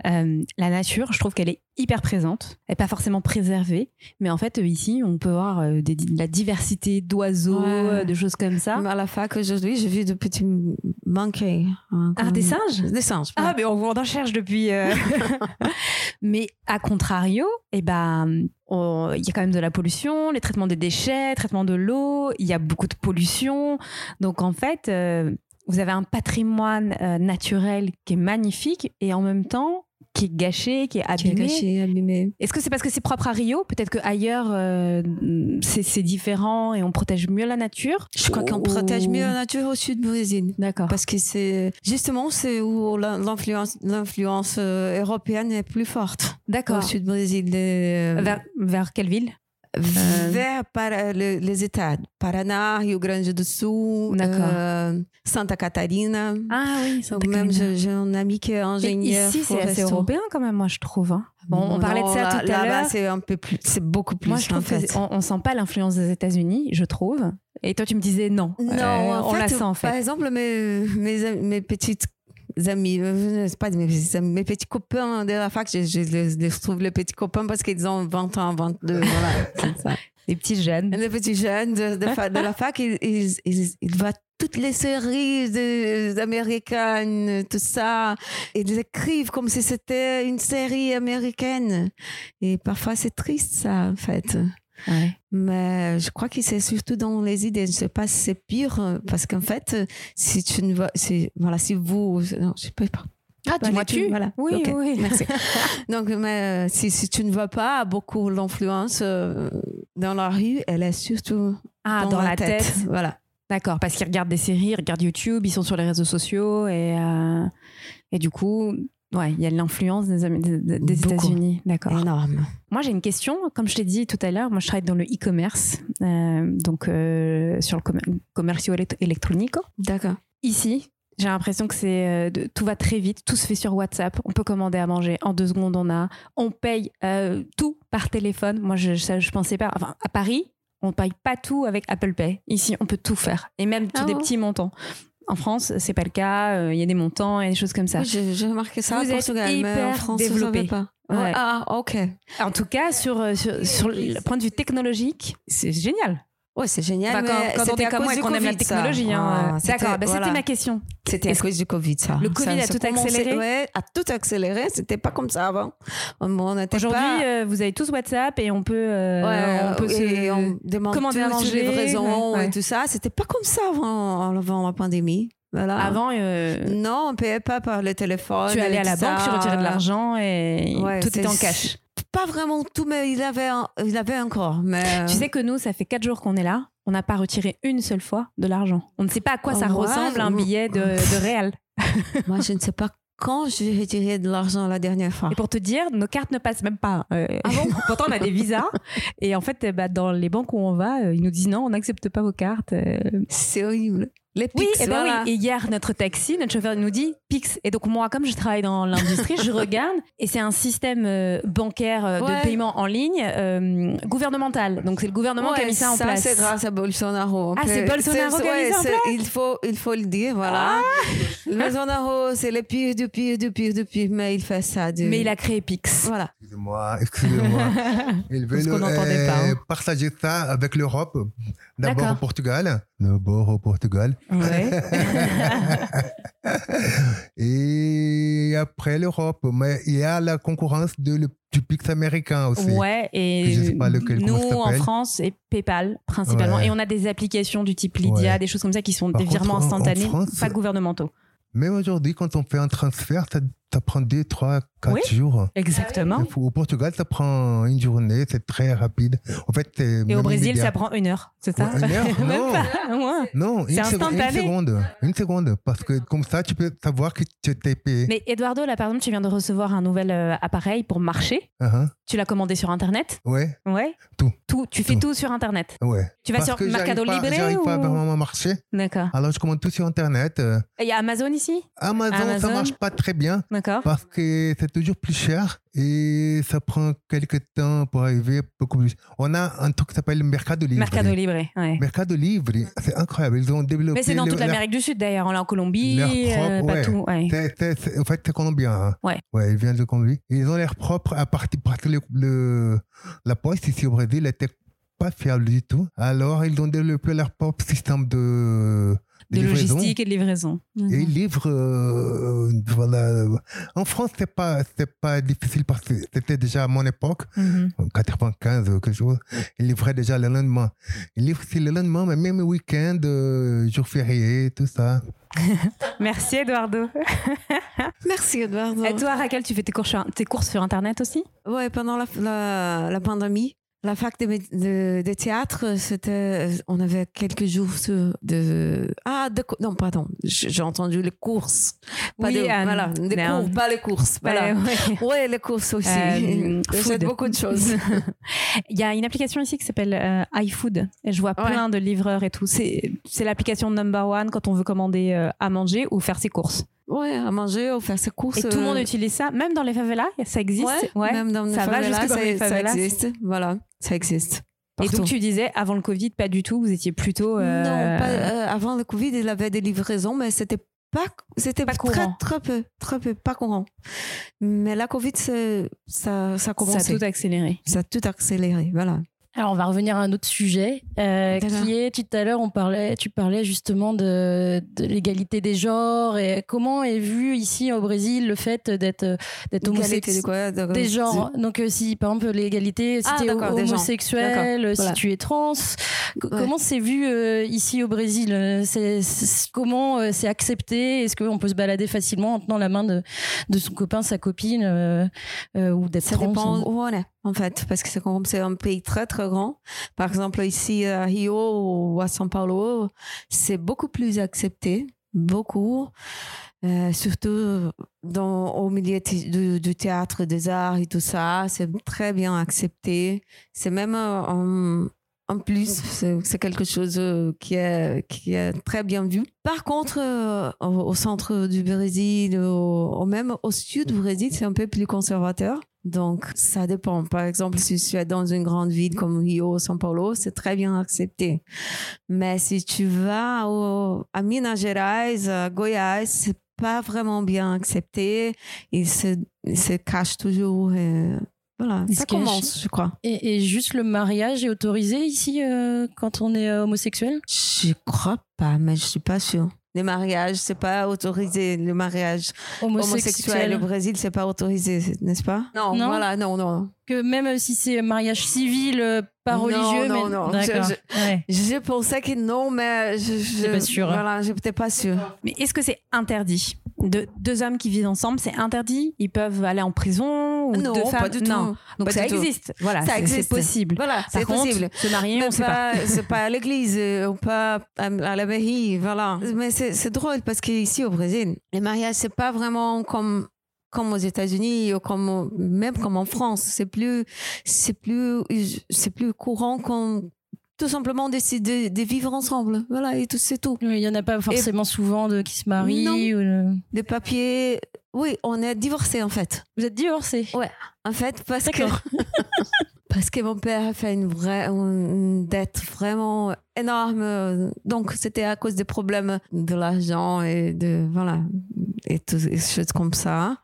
euh, la nature, je trouve qu'elle est hyper présente. Elle n'est pas forcément préservée, mais en fait, euh, ici, on peut voir euh, des- la diversité d'oiseaux, Ouais. euh, de choses comme ça. À la fac aujourd'hui, j'ai vu de petits hein, Ah, des singes? Des singes. Ah, mais on, on en cherche depuis. euh. mais à contrario, eh ben, il y a quand même de la pollution, les traitements des déchets, traitement de l'eau, il y a beaucoup de pollution. Donc en fait, euh, vous avez un patrimoine euh, naturel qui est magnifique et en même temps qui est gâché, qui est Qui est abîmé. abîmé. Est-ce que c'est parce que c'est propre à Rio? Peut-être qu'ailleurs, euh, c'est différent et on protège mieux la nature? Je crois qu'on protège mieux la nature au sud Brésil. D'accord. Parce que c'est justement c'est où l'influence euh, européenne est plus forte au D'accord. sud du Brésil. Les- Vers, vers quelle ville? Vers para- le- les États Paraná, Rio Grande do Sul, euh, Santa Catarina. Ah oui, Donc même j'ai un ami qui est ingénieur. ici, c'est assez européen quand même, moi, je trouve. hein. Bon, on Non, parlait de ça là- tout à là-bas, l'heure. c'est un peu plus, c'est beaucoup plus. Moi, je en trouve fait. qu'on on sent pas l'influence des États-Unis, je trouve. Et toi, tu me disais non. Non, Euh, en on fait, la sent en Par fait. exemple, mes, mes, mes petites amis, euh, c'est pas mes, petits amis, mes petits copains de la fac, je, je les, les trouve les petits copains parce qu'ils ont 20 ans, 22, voilà, ça. Les petits jeunes. Les petits jeunes de, de, fa- de la fac, ils, ils, ils, ils voient toutes les séries de- américaines, tout ça. Ils écrivent comme si c'était une série américaine. Et parfois, c'est triste, ça, en fait. Ouais. Mais je crois que c'est surtout dans les idées. Je ne sais pas si c'est pire, euh, parce qu'en fait, euh, si tu ne vois, si, voilà, si vous, non, je peux pas. Ah, Voilà, dis-moi tu? Voilà. Oui, oui. Merci. Donc, mais euh, si, si tu ne vois pas beaucoup l'influence euh, dans la rue, elle est surtout Ah, dans, dans, la tête. Voilà. D'accord, parce qu'ils regardent des séries, ils regardent YouTube, ils sont sur les réseaux sociaux et, euh, et du coup, ouais, il y a l'influence des. États-Unis. D'accord. Énorme. Moi, j'ai une question. Comme je t'ai dit tout à l'heure, moi, je travaille dans le e-commerce, euh, donc euh, sur le commer- commercio electronico. D'accord. Ici, j'ai l'impression que c'est euh, tout va très vite, tout se fait sur WhatsApp. On peut commander à manger en deux secondes, on a. On paye tout par téléphone. Moi, je, ça, je pensais pas. Enfin, à Paris, on paye pas tout avec Apple Pay. Ici, on peut tout faire, et même Ah des bon? petits montants. En France, c'est pas le cas. euh, Il y a des montants et des choses comme ça. Oui, j'ai remarqué ça Vous au Portugal, mais en hyper France, développé. pas. Ouais. Ah, ok. En tout cas, sur, euh, sur, sur le point de vue technologique, c'est génial. Ouais, c'est génial. Enfin, quand mais quand on c'était est comme moi cause et du qu'on aime la technologie. hein, Ah, c'était- D'accord, bah, voilà. c'était ma question. C'était à cause du Covid, ça. Le Covid Ça- a tout accéléré Ouais, a tout accéléré. C'était pas comme ça avant. Aujourd'hui, pas... euh, vous avez tous WhatsApp et on peut, euh, Ouais, on peut et se... on demande commander à tout, manger, livraison ouais, ouais. et tout ça. C'était pas comme ça avant, avant la pandémie. Voilà. Avant, euh, Non, on payait pas par le téléphone. tu allais à la banque, ça. tu retirais de l'argent et Ouais, tout était en cash. Pas vraiment tout, mais il avait, un- il avait encore. Mais Tu sais que nous, ça fait quatre jours qu'on est là. On n'a pas retiré une seule fois de l'argent. On ne sait pas à quoi Oh, ça ouais, ressemble un billet de, de réel. moi, je ne sais pas quand j'ai retiré de l'argent la dernière fois. Et pour te dire, nos cartes ne passent même pas. Euh, Ah bon Pourtant, on a des visas. Et en fait, euh, bah, dans les banques où on va, euh, ils nous disent non, on n'accepte pas vos cartes. euh. C'est horrible. Les Oui, et ben voilà. oui. Et hier, notre taxi, notre chauffeur nous dit Pix. Et donc, moi, comme je travaille dans l'industrie, je regarde. Et c'est un système euh, bancaire euh, Ouais. de paiement en ligne euh, gouvernemental. Donc, c'est le gouvernement qui a mis ça en place. c'est grâce à Bolsonaro. Ah, c'est Bolsonaro qui a mis ouais, ça en c'est- Il faut, il faut le dire, voilà. Ah. Bolsonaro, c'est le pire du pire du pire du pire, mais il fait ça. Mais il a créé Pix. Voilà. Excusez-moi, excusez-moi. Parce veulent qu'on n'entendait pas, hein. partager ça avec l'Europe. D'abord au Portugal. D'abord au Portugal. Ouais. Et après l'Europe. Mais il y a la concurrence de le, du Pix américain aussi. Ouais, et Je sais pas lequel, nous en. France, c'est PayPal principalement. Ouais. Et on a des applications du type Lydia, Ouais. des choses comme ça qui sont Par des virements contre, en- en instantanés, France, pas gouvernementaux. Même aujourd'hui, quand on fait un transfert, ça, ça prend deux, trois, quatre Oui. jours. Exactement. Au Portugal, ça prend une journée, c'est très rapide. En fait, Et au même Brésil, ça prend une heure, c'est ça? Une heure? Même Non. pas. Ouais. Non, une, seconde- une instantané. seconde. Une seconde. Parce que comme ça, tu peux savoir que tu t'es payé. Mais Eduardo, là, par exemple, tu viens de recevoir un nouvel euh, appareil pour marcher. Uh-huh. Tu l'as commandé sur Internet? Ouais, Ouais. Tout. Tout. Tu fais Tout. tout sur Internet. ouais. Tu vas Parce sur que Mercado pas- Libre J'arrive pas ou- vraiment à marcher. D'accord. Alors, je commande tout sur Internet. Euh, Il y a Amazon ici? Amazon, Amazon. ça marche pas très bien D'accord. parce que c'est toujours plus cher et ça prend quelques temps pour arriver beaucoup plus. On a un truc qui s'appelle Mercado Libre. Mercado Libre, ouais. Mercado Libre, c'est incroyable. Ils ont développé. Mais c'est dans le- toute l'Amérique du Sud d'ailleurs. On l'a en Colombie, leur euh, propre- ouais. partout. Ouais. C'est- c'est- c'est- en fait, c'est colombien. hein. Ouais. Ouais, ils viennent de Colombie. Ils ont l'air propre à partir parce que le, le- la poste ici au Brésil était pas fiable du tout. Alors, ils ont développé leur propre système de, De logistique et de livraison. Et ils livrent, euh, voilà. En France, c'est pas, c'est pas difficile parce que c'était déjà à mon époque, Mhm. en 95, euh, quelque chose. Ils livraient déjà le lendemain. Ils livrent aussi le lendemain, mais même le week-end, euh, jour férié, tout ça. Merci Eduardo. Merci, Eduardo. Et toi Raquel, tu fais tes courses sur, tes courses sur Internet aussi? Ouais, pendant la, la, la pandémie, la fac de, de, de théâtre, c'était, on avait quelques jours de, ah, de, non, pardon, j'ai entendu les courses. Pas Oui, de, euh, voilà, les non. cours, pas les courses. Voilà. Ouais, ouais. Ouais, les courses aussi. Euh, J'achète food. beaucoup de choses. Il y a une application ici qui s'appelle euh, iFood. Et je vois Ouais. plein de livreurs et tout. C'est c'est l'application number one quand on veut commander euh, à manger ou faire ses courses. Ouais, à manger ou faire ses courses. Et tout le monde euh, utilise ça, même dans les favelas, ça existe? Ouais, même dans les ça va favelas, jusque dans ça, les ça favelas. existe. Voilà, ça existe. Et donc tu disais, avant le Covid, pas du tout, vous étiez plutôt... euh, Non, pas, euh, avant le Covid, il avait des livraisons, mais c'était pas, c'était Pas très, courant. très peu, très peu, pas courant. Mais la Covid, ça, ça a ça a commencé. tout accéléré. Ça a tout accéléré, voilà. Alors on va revenir à un autre sujet euh, qui est tout à l'heure on parlait tu parlais justement de, de l'égalité des genres et comment est vu ici au Brésil le fait d'être d'être Égalité de homosexuel quoi de- des genres. donc euh, si par exemple l'égalité si Ah, tu es homosexuel si voilà. tu es trans Ouais. comment c'est vu euh, ici au Brésil Euh, c'est comment euh, c'est accepté? Est-ce qu'on peut se balader facilement en tenant la main de, de son copain sa copine ou d'être Ça trans? dépend où on est, en fait, parce que c'est un pays très très grand. Par exemple, ici à Rio ou à São Paulo, c'est beaucoup plus accepté, beaucoup. Euh, surtout au milieu du, théâtre, des arts et tout ça, c'est très bien accepté. C'est même euh, en, plus, c'est quelque chose euh, qui est, qui est très bien vu. Par contre, au, centre du Brésil, au même au sud du Brésil, c'est un peu plus conservateur. Donc, ça dépend. Par exemple, si tu es dans une grande ville comme Rio, São Paulo, c'est très bien accepté. Mais si tu vas au, à Minas Gerais, à Goiás, c'est pas vraiment bien accepté. Il se, il se cache toujours. et voilà, Il ça commence, je crois. Et, et juste le mariage est autorisé ici euh, quand on est euh, homosexuel? Je crois pas, mais je suis pas sûre. Les mariages, c'est pas autorisé. Le mariage homosexuel au Brésil, c'est pas autorisé, n'est-ce pas? Non, Non. voilà, non, non. Que même si c'est un mariage civil, euh, pas Non, religieux, non, mais non. d'accord. Je- Ouais. Je pensais que non, mais je, je pas sûre. Voilà, j'étais pas sûre. Mais est-ce que c'est interdit? De, Deux hommes qui vivent ensemble, c'est interdit Ils peuvent aller en prison ou non, deux femmes pas du Non. tout. Donc Pas ça tout. existe. Voilà, Ça existe. c'est possible. Voilà, c'est possible. se marier, Mais on sait pas. c'est pas à l'église euh, ou pas à, la mairie, voilà. Mais c'est drôle parce qu'ici au Brésil, les mariages, c'est pas vraiment comme comme aux États-Unis ou comme même comme en France. C'est plus c'est plus c'est plus courant qu'on tout simplement décider de, vivre ensemble. Voilà, et tout, c'est tout. Oui, Il y en a pas forcément souvent de qui se marient. Non. ou le- Les papiers, oui, on est divorcés en fait. Vous êtes divorcés En fait, parce que parce que mon père a fait une vraie une dette vraiment énorme. Donc c'était à cause des problèmes de l'argent et de voilà et toutes ces choses comme ça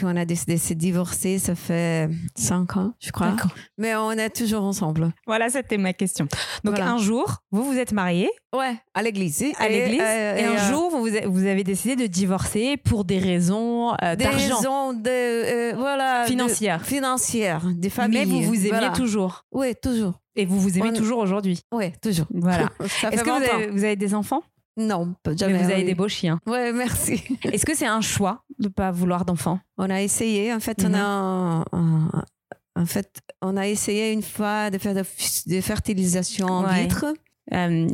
qu'on a décidé de se divorcer. Ça fait cinq ans, je crois. Mais on est toujours ensemble. Voilà, c'était ma question. Donc Voilà. un jour, vous vous êtes mariés Ouais, à l'église. à Et, l'église euh, et, un euh, jour, vous, vous avez décidé de divorcer pour des raisons euh, des raisons de euh, voilà de- financières. financières, des familles. Mais vous vous aimiez Voilà. toujours. Oui, toujours. Et vous vous aimez On- toujours aujourd'hui. Oui, toujours. Voilà. Est-ce que vous 20 ans. avez, vous avez des enfants? Non, pas Mais jamais. vous avez oui. des beaux chiens. Ouais, merci. Est-ce que c'est un choix de pas vouloir d'enfants? On a essayé. En fait, on a un- un- en fait, on a essayé une fois de faire de, de fertilisation en Ouais. vitre. Euh,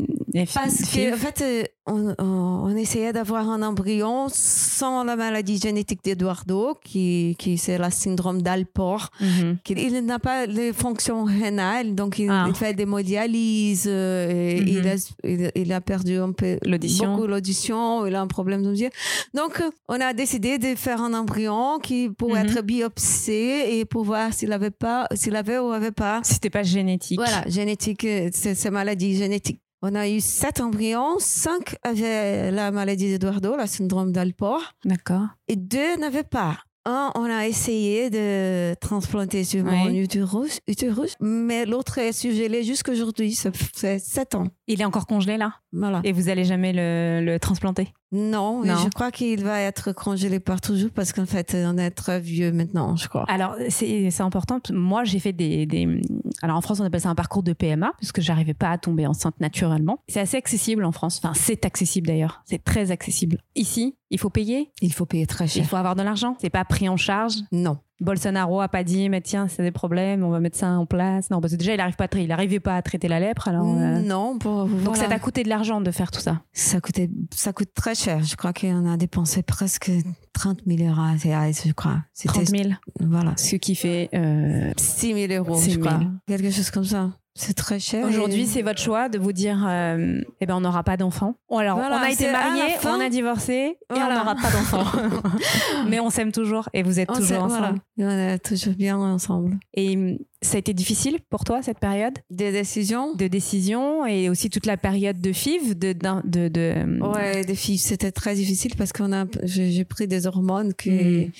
Parce que, en fait, euh, on, essayait d'avoir un embryon sans la maladie génétique d'Eduardo, qui, qui c'est le syndrome d'Alport. Mhm. Il n'a pas les fonctions rénales, donc il, Ah. il fait des dialyses, euh, Mhm. il, a, il, il a perdu un peu L'audition. beaucoup l'audition, il a un problème d'audition. Donc, on a décidé de faire un embryon qui pourrait Mhm. être biopsié et pour voir s'il avait pas, s'il avait ou avait pas C'était pas génétique. voilà, génétique, euh, c'est c'est maladie génétique. On a eu sept embryons, cinq avaient la maladie d'Eduardo, le syndrome d'Alport, D'accord. et deux n'avaient pas. Un, on a essayé de transplanter sur mon Oui. utérus, utérus, mais l'autre est surgelé jusqu'aujourd'hui, ça fait sept ans. Il est encore congelé là? Voilà. Et vous allez jamais le, le transplanter? Non, Non. je crois qu'il va être congelé par toujours parce qu'en fait, on est très vieux maintenant, je crois. Alors, c'est important. Moi, j'ai fait des, des- Alors, en France, on appelle ça un parcours de PMA, parce que j'arrivais pas à tomber enceinte naturellement. C'est assez accessible en France. Enfin, c'est accessible d'ailleurs. C'est très accessible. Ici, il faut payer, Il faut payer très il cher. faut avoir de l'argent? C'est pas pris en charge? Non. Bolsonaro a pas dit, mais tiens, c'est des problèmes, on va mettre ça en place. Non, parce que déjà, il arrive pas à il arrivait pas à traiter la lèpre. Alors, euh, Non, pour, Donc, voilà. ça t'a coûté de l'argent de faire tout ça. Ça, coûtait, ça coûte très cher. Je crois qu'on a dépensé presque 30 000 euros, je crois. C'était- 30 000. Voilà. Ce qui fait. euh, 6 000 euros, 6 je 000. crois. Quelque chose comme ça. C'est très cher. Aujourd'hui, Et- c'est votre choix de vous dire, euh, eh ben, on n'aura pas d'enfants. Ou alors, Voilà, on a été mariés, on a divorcé et on n'aura pas d'enfants. Mais on s'aime toujours et vous êtes On toujours ensemble. voilà. On est toujours bien ensemble. Et hum, ça a été difficile pour toi cette période? Des décisions de décision et aussi toute la période de FIV, de, de, de, Ouais, des filles, c'était très difficile parce qu'on a, j'ai pris des hormones que Mm.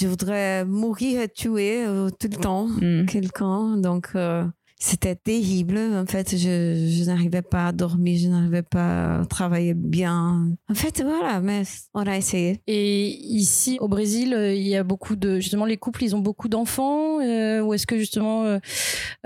je voudrais mourir et tuer euh, tout le temps Hum. quelqu'un. Donc, euh, c'était terrible. En fait, je, je n'arrivais pas à dormir, je n'arrivais pas à travailler bien. En fait, voilà, mais on a essayé. Et ici, au Brésil, euh, il y a beaucoup de. Justement, les couples, ils ont beaucoup d'enfants euh, Ou est-ce que, justement, euh,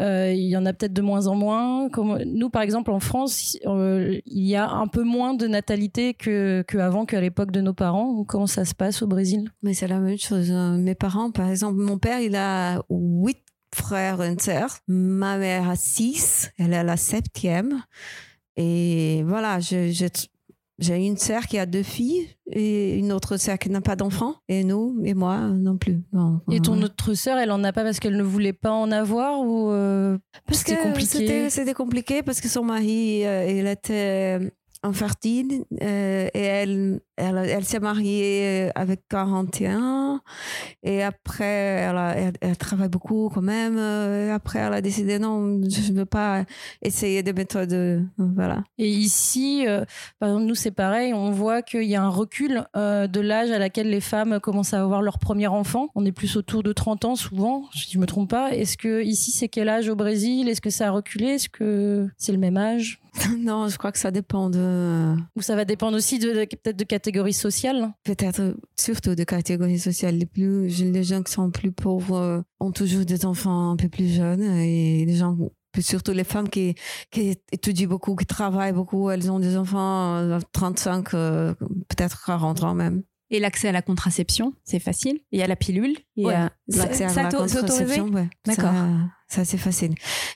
euh, il y en a peut-être de moins en moins? Comme, Nous, par exemple, en France, il y a un peu moins de natalité que- qu'avant, qu'à l'époque de nos parents. Comment ça se passe au Brésil? Mais c'est la même chose. Euh, Mes parents, par exemple, mon père, il a huit frères et une sœur. Ma mère a six. Elle est la septième. Et voilà, je- je- j'ai une sœur qui a deux filles et une autre sœur qui n'a pas d'enfants. Et nous, et moi, non plus. Non. Et ton Ouais. autre sœur, elle en a pas parce qu'elle ne voulait pas en avoir ou euh, Parce que c'était compliqué? c'était c'était compliqué parce que son mari, euh, il était infertile euh, et elle, elle, elle s'est mariée avec 41 et après elle, a- elle, elle travaille beaucoup quand même euh, et après elle a décidé non je ne veux pas essayer des méthodes euh, voilà Et ici, euh, par exemple, nous, c'est pareil. On voit qu'il y a un recul euh, de l'âge à laquelle les femmes commencent à avoir leur premier enfant. On est plus autour de 30 ans, souvent, si je me trompe pas. Est-ce que ici, c'est quel âge au Brésil? Est-ce que ça a reculé? Est-ce que c'est le même âge? Non je crois que ça dépend de Ou ça va dépendre aussi de, peut-être de catégorie sociale peut-être surtout de catégories sociales. Les plus les gens qui sont plus pauvres euh, ont toujours des enfants un peu plus jeunes. Et les gens surtout les femmes qui, qui étudient beaucoup, qui travaillent beaucoup, elles ont des enfants euh, 35, euh, peut-être 40 ans même. Et l'accès à la contraception, c'est facile. Il y a la pilule. Il y Ouais, a... L'accès à ça, la contraception, ouais. D'accord. Ça, c'est facile.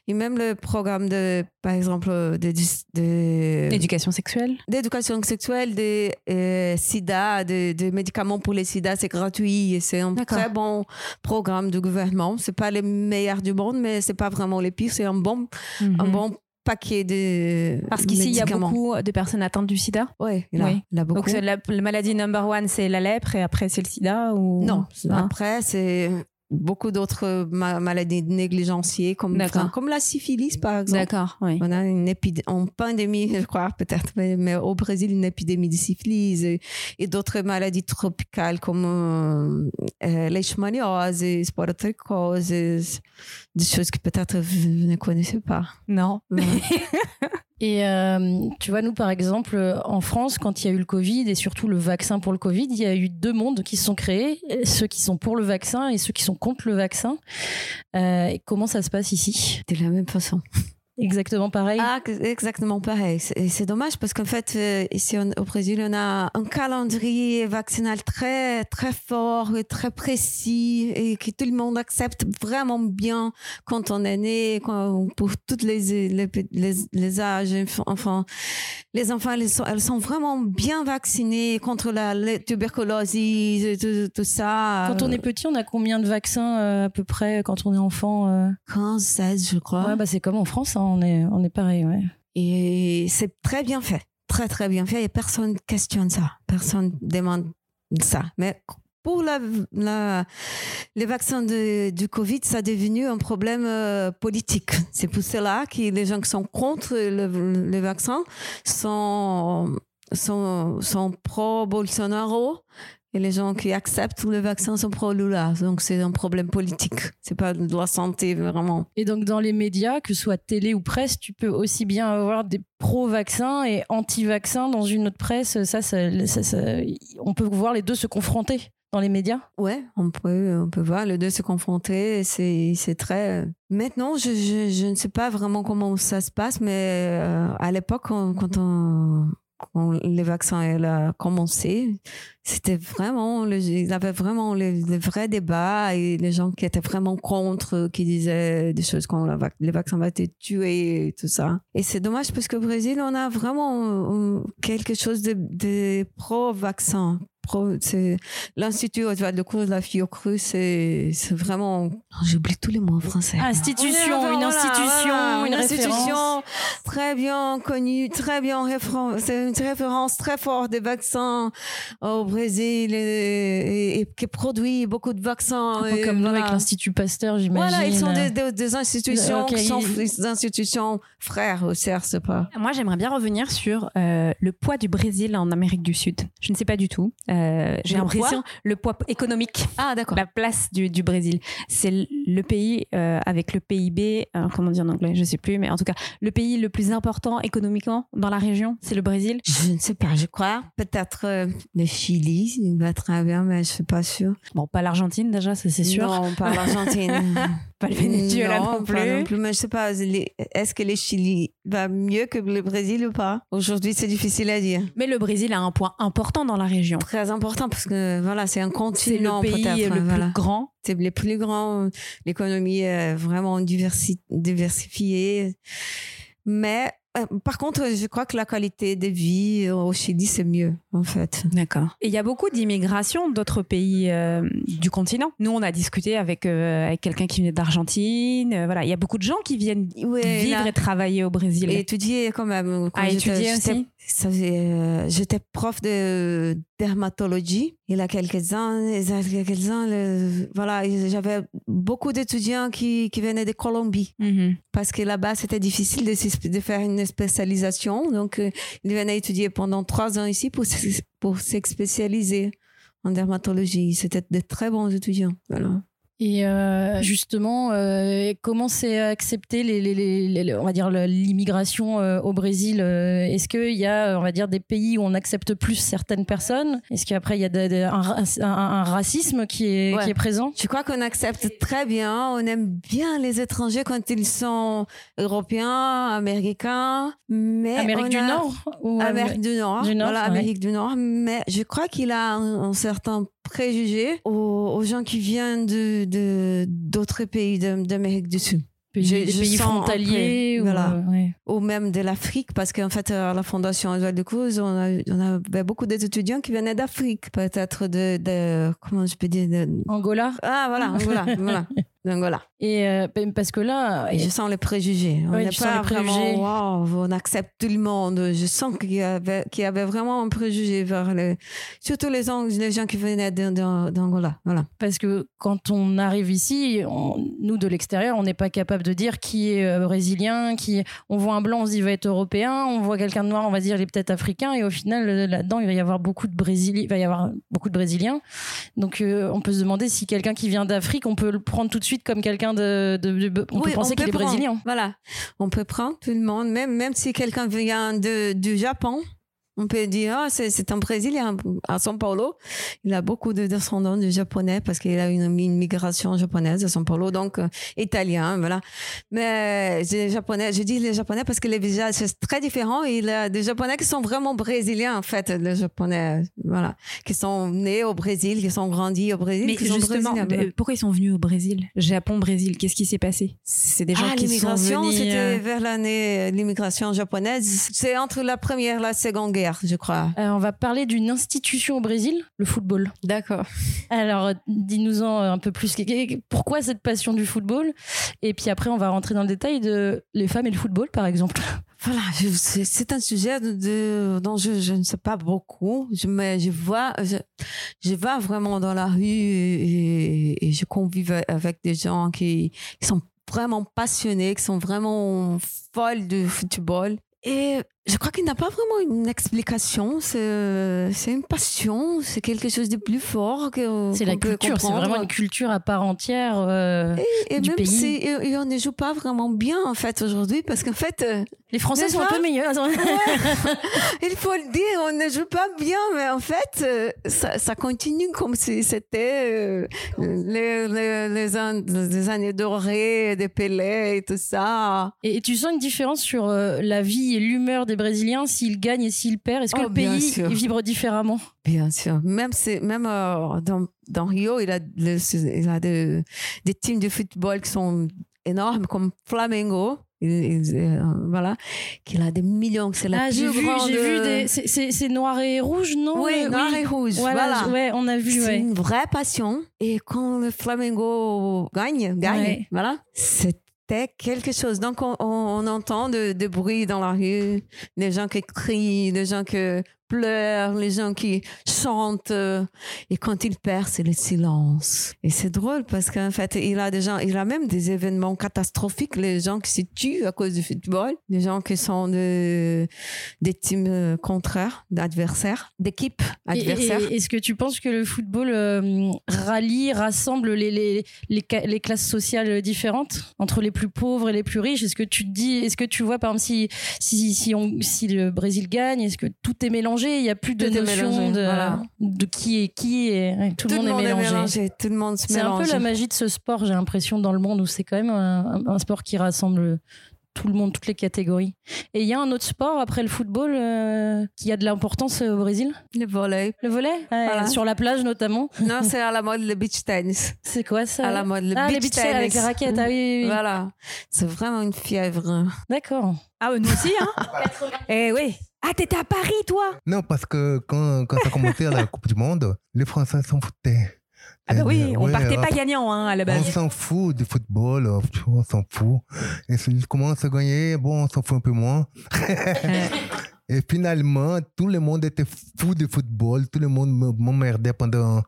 Et même le programme de, par exemple, de, de, Éducation sexuelle. d'éducation sexuelle, de euh, sida, de, de médicaments pour les sida, c'est gratuit et c'est un très bon programme du gouvernement. C'est pas les meilleurs du monde, mais c'est pas vraiment les pires. C'est un bon, un Mhm. bon paquet de Parce qu'ici, il y a beaucoup de personnes atteintes du sida. Ouais, Oui. il a beaucoup. Donc, la, la maladie number one, c'est la lèpre et après, c'est le sida ou... Non, après, c'est beaucoup d'autres ma- maladies négligenciées, comme, enfin, comme la syphilis, par exemple. D'accord, oui. On a une en pandémie, je crois, peut-être, mais, mais au Brésil, une épidémie de syphilis et, et d'autres maladies tropicales comme euh, euh, leishmaniose, sporotrichose, des choses que peut-être vous ne connaissez pas. Non. Ouais. Et euh, tu vois, nous, par exemple, en France, quand il y a eu le Covid et surtout le vaccin pour le Covid, il y a eu deux mondes qui se sont créés, ceux qui sont pour le vaccin et ceux qui sont contre le vaccin. Euh, comment ça se passe ici? De la même façon. Exactement pareil Ah, exactement pareil. C'est dommage parce qu'en fait, euh, ici au Brésil, on a un calendrier vaccinal très, très fort et très précis et que tout le monde accepte vraiment bien quand on est né, quand, pour toutes les, les, les, âges. Enfin, les enfants, elles sont, elles sont vraiment bien vaccinées contre la, tuberculose, tout, tout, ça. Quand on est petit, on a combien de vaccins euh, à peu près quand on est enfant 15, 16, je crois. Ouais, bah c'est comme en France, hein, on, est, on est pareil. Ouais. Et c'est très bien fait. Très, très bien fait. Et personne questionne ça. Personne demande ça. Mais pour les vaccins du Covid, ça est devenu un problème euh, politique. C'est pour cela que les gens qui sont contre le, les vaccins sont, sont pro-Bolsonaro et les gens qui acceptent le vaccin sont pro-Lula. Donc c'est un problème politique. C'est pas de la santé vraiment. Et donc dans les médias, que ce soit télé ou presse, tu peux aussi bien avoir des pro-vaccins et anti-vaccins dans une autre presse. Ça, ça, on peut voir les deux se confronter dans les médias Ouais, on peut, on peut voir les deux se confronter. C'est, c'est très. Maintenant, je, je, je, ne sais pas vraiment comment ça se passe, mais euh, à l'époque, quand on, quand les vaccins ont commencé, c'était vraiment, ils avaient vraiment les, vrais débats et les gens qui étaient vraiment contre, qui disaient des choses comme les vaccins vont être tués et tout ça. Et c'est dommage parce qu'au Brésil, on a vraiment euh, quelque chose de, de pro-vaccin, c'est l'institut de cours de la Fiocruz, c'est vraiment, j'oublie tous les mots en français. Institution, une institution, une, institution très bien connue, très bien référence, c'est une référence très forte des vaccins au Brésil et, qui produit beaucoup de vaccins. Un peu comme nous avec l'Institut Pasteur, j'imagine. Voilà, ils sont des, institutions qui sont des institutions frères au CRC pas. Moi, j'aimerais bien revenir sur euh, le poids du Brésil en Amérique du Sud. Je ne sais pas du tout. Euh, j'ai l'impression le poids économique. Ah d'accord. La place du, du Brésil, c'est le pays euh, avec le PIB, euh, comment dire en anglais, je sais plus, mais en tout cas le pays le plus important économiquement dans la région, c'est le Brésil. Je ne sais pas, je crois peut-être le Chili, il va bien, mais je suis pas sûre. Bon, pas l'Argentine déjà, ça c'est sûr. Non, pas l'Argentine. pas le Venezuela non, plus. non plus. Mais je sais pas, est-ce que le Chili va mieux que le Brésil ou pas? Aujourd'hui, c'est difficile à dire. Mais le Brésil a un point important dans la région. Très important parce que voilà, c'est un continent. Le pays le plus grand. C'est le plus grand. L'économie est vraiment diversifiée. Mais euh, par contre, je crois que la qualité de vie au Chili, c'est mieux, en fait. D'accord. Et il y a beaucoup d'immigration d'autres pays euh, du continent. Nous, on a discuté avec, euh, avec quelqu'un qui venait d'Argentine. voilà, il y a beaucoup de gens qui viennent vivre et travailler au Brésil. Et étudier quand même. à étudier aussi J'étais prof de dermatologie. Il y a quelques-uns, quelques voilà, j'avais beaucoup d'étudiants qui, qui venaient de Colombie. Mm-hmm. Parce que là-bas, c'était difficile de, de, faire une spécialisation. Donc, euh, ils venaient étudier pendant trois ans ici pour, pour se spécialiser en dermatologie. C'était de très bons étudiants. Voilà. Et euh, justement, euh, comment c'est accepté les, les, les, on va dire l'immigration euh, au Brésil euh, Est-ce qu'il y a, on va dire, des pays où on accepte plus certaines personnes? Est-ce qu'après il y a un, un, racisme qui est, qui est présent? Je crois qu'on accepte très bien. On aime bien les étrangers quand ils sont européens, américains, mais Amérique du Nord ou Amérique du Nord, du Nord voilà, Amérique du Nord. Mais je crois qu'il a un certain préjugés aux, gens qui viennent de d'autres pays d'Amérique du Sud. Pays, pays frontaliers ou, voilà. ou même de l'Afrique parce qu'en fait à la fondation Oswald de Cruz on, a, on avait beaucoup d'étudiants qui venaient d'Afrique peut-être de, de, comment je peux dire de... Angola ah voilà Angola voilà d'Angola et euh, parce que là, et je sens les préjugés. On n'est pas vraiment, on accepte tout le monde. Je sens qu'il y avait, qu'il y avait vraiment un préjugé vers les, surtout les, les gens qui venaient d'Angola. Voilà. Parce que quand on arrive ici, nous de l'extérieur, on n'est pas capable de dire qui est euh, brésilien, qui, on voit un blanc, on se dit il va être européen, on voit quelqu'un de noir, on va dire il est peut-être africain, et au final là-dedans il va y avoir beaucoup de Brésiliens, il va y avoir beaucoup de Brésiliens. Donc euh, on peut se demander si quelqu'un qui vient d'Afrique, on peut le prendre tout de suite comme quelqu'un de, on peut penser qu'il est brésilien. Voilà, on peut prendre tout le monde, même même si quelqu'un vient de du Japon, On peut dire, ah, c'est, c'est un Brésilien à São Paulo. Il a beaucoup de descendants de japonais parce qu'il a une, une migration japonaise à São Paulo, donc euh, italien, voilà. Mais les japonais, je dis les japonais parce que les visages c'est très différent. Il y a des japonais qui sont vraiment brésiliens en fait, les japonais, voilà, qui sont nés au Brésil, qui sont grandis au Brésil. Mais qui sont justement, brésiliens. euh, pourquoi ils sont venus au Brésil? Japon, Brésil, qu'est-ce qui s'est passé? C'est des gens Ah, qui sont l'immigration, venus... c'était euh, vers l'année, l'immigration japonaise. C'est entre la première et la seconde guerre, je crois. Euh, on va parler d'une institution au Brésil, le football. D'accord. Alors, dis-nous-en un peu plus. Pourquoi cette passion du football? Et puis après, on va rentrer dans le détail de les femmes et le football, par exemple. Voilà, c'est un sujet de, de- dont je, je ne sais pas beaucoup, je, mais je vois, je, je vais vraiment dans la rue et, et- et je convive avec des gens qui, qui sont vraiment passionnés, qui sont vraiment folles de football. Et je crois qu'il n'y a pas vraiment une explication. C'est c'est une passion, c'est quelque chose de plus fort que C'est la culture, c'est vraiment une culture à part entière. euh, Et du même pays. si et, et on ne joue pas vraiment bien en fait aujourd'hui, parce qu'en fait, euh, Les Français sont un peu meilleurs. Il faut le dire, on ne joue pas bien, mais en fait, euh, ça, ça continue comme si c'était euh, les, les, les, an- les années dorées des Pelé et tout ça. Et, et tu sens une différence sur euh, la vie et l'humeur des Brésiliens s'ils gagnent et s'ils perdent Est-ce que Oh, le pays vibre différemment? Bien sûr. Même, c'est- même euh, dans, dans Rio, il a, le- il a de- des teams de football qui sont énormes, comme Flamengo. Il- il- euh, voilà, qu'il a des millions, c'est la Ah, plus j'ai vu, grande. j'ai vu des. c'est- C'est c'est noir et rouge, non? Oui, Euh, noir et rouge. Voilà, Voilà. ouais, on a vu. C'est Ouais. une vraie passion. Et quand le Flamengo gagne, gagne, Ouais. voilà, c'était quelque chose. Donc, on, on- on entend de, de bruit dans la rue, des gens qui crient, des gens qui pleurent, les gens qui chantent. euh, Et quand il perd, c'est le silence. Et c'est drôle parce qu'en fait, il a des gens, il a même des événements catastrophiques, les gens qui se tuent à cause du football, des gens qui sont de, des teams euh, contraires, d'adversaires, d'équipes adversaires. Est-ce que tu penses que le football euh, rallie, rassemble les, les, les, les classes sociales différentes entre les plus pauvres et les plus riches? Est-ce que tu te dis, est-ce que tu vois par exemple si, si, si, on, si le Brésil gagne, est-ce que tout est mélangé Il n'y a plus de Tout est notion mélangé, de, voilà. de qui est qui et ouais, tout, le monde, est mélangé. Tout le monde se C'est un mélange. peu la magie de ce sport, j'ai l'impression, dans le monde où c'est quand même un, un sport qui rassemble tout le monde, toutes les catégories. Et il y a un autre sport après le football euh, qui a de l'importance euh, au Brésil? Le volley. Le volet Ouais, Voilà. Sur la plage notamment Non, c'est à la mode le beach tennis. C'est quoi ça? À la mode le Ah, les beach beach tennis avec les raquettes, ah oui, oui, oui. Voilà. C'est vraiment une fièvre. D'accord. Ah, nous aussi, hein? Eh oui. Ah, t'étais à Paris, toi? Non, parce que quand, quand ça commençait à la Coupe du Monde, les Français s'en foutaient. Ah bah oui, on ouais, partait pas gagnant hein, à la On base. s'en fout du football, euh, on s'en fout. Et s'ils commencent à gagner, bon, on s'en fout un peu moins. Et finalement, tout le monde était fou du football, tout le monde me- m'emmerdait pendant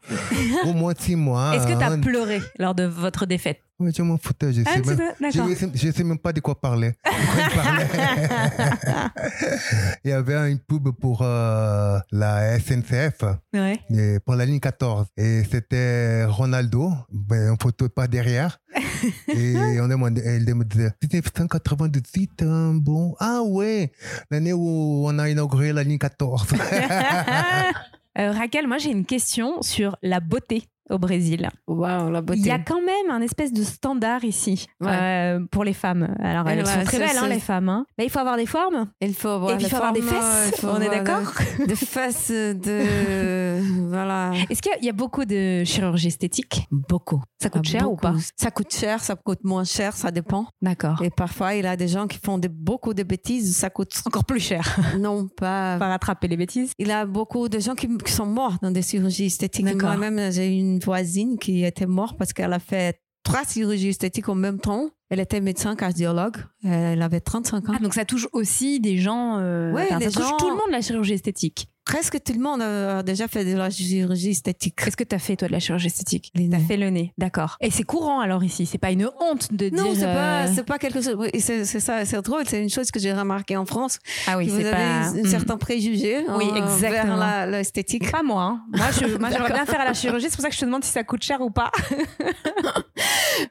au moins six mois. Est-ce que t'as hein. pleuré lors de votre défaite? Ouais, je m'en foutais, je Ah, sais, même, sais, d'accord. je, sais, je sais même pas de quoi parler. De quoi il parlait. Il y avait une pub pour euh, la SNCF, Ouais. et pour la ligne 14. Et c'était Ronaldo, ben, en photo pas derrière. et on demandait, elle me disait, 1998, hein, bon, ah ouais, l'année où on a inauguré la ligne 14. Euh, Raquel, moi j'ai une question sur la beauté au Brésil. Waouh, la beauté. Il y a quand même un espèce de standard ici Ouais. euh, pour les femmes. Alors elles sont très belles, hein, les femmes. hein. Mais il faut avoir des formes. Il faut avoir Et puis, les il faut avoir des fesses. faut On est d'accord des- Des fesses de. voilà. Est-ce qu'il y a- il y a beaucoup de chirurgie esthétique? Beaucoup. Ça coûte Ah, cher ou pas? Ça coûte cher, ça coûte moins cher, ça dépend. D'accord. Et parfois, il y a des gens qui font beaucoup de bêtises, ça coûte. Encore plus cher. Non, pas. Pas rattraper les bêtises. Il y a beaucoup de gens qui, qui sont morts dans des chirurgies esthétiques. Moi-même, j'ai une voisine qui était morte parce qu'elle a fait trois chirurgies esthétiques en même temps. Elle était médecin cardiologue. Elle avait 35 ans. Ah, donc ça touche aussi des gens. euh, enfin, les ça touche gens- tout le monde la chirurgie esthétique. Presque tout le monde a déjà fait de la chirurgie esthétique. Qu'est-ce que t'as fait toi de la chirurgie esthétique? T'as nez. fait le nez, d'accord. Et c'est courant alors ici. C'est pas une honte de Non, dire. c'est pas, euh, c'est pas quelque chose. C'est c'est ça, c'est drôle. C'est une chose que j'ai remarqué en France. Ah oui, que vous c'est avez pas. un Hmm. certain préjugé Oui, en- exactement. vers la- l'esthétique. Pas moi. hein. Moi, je, moi, j'aimerais bien faire à la chirurgie. C'est pour ça que je te demande si ça coûte cher ou pas.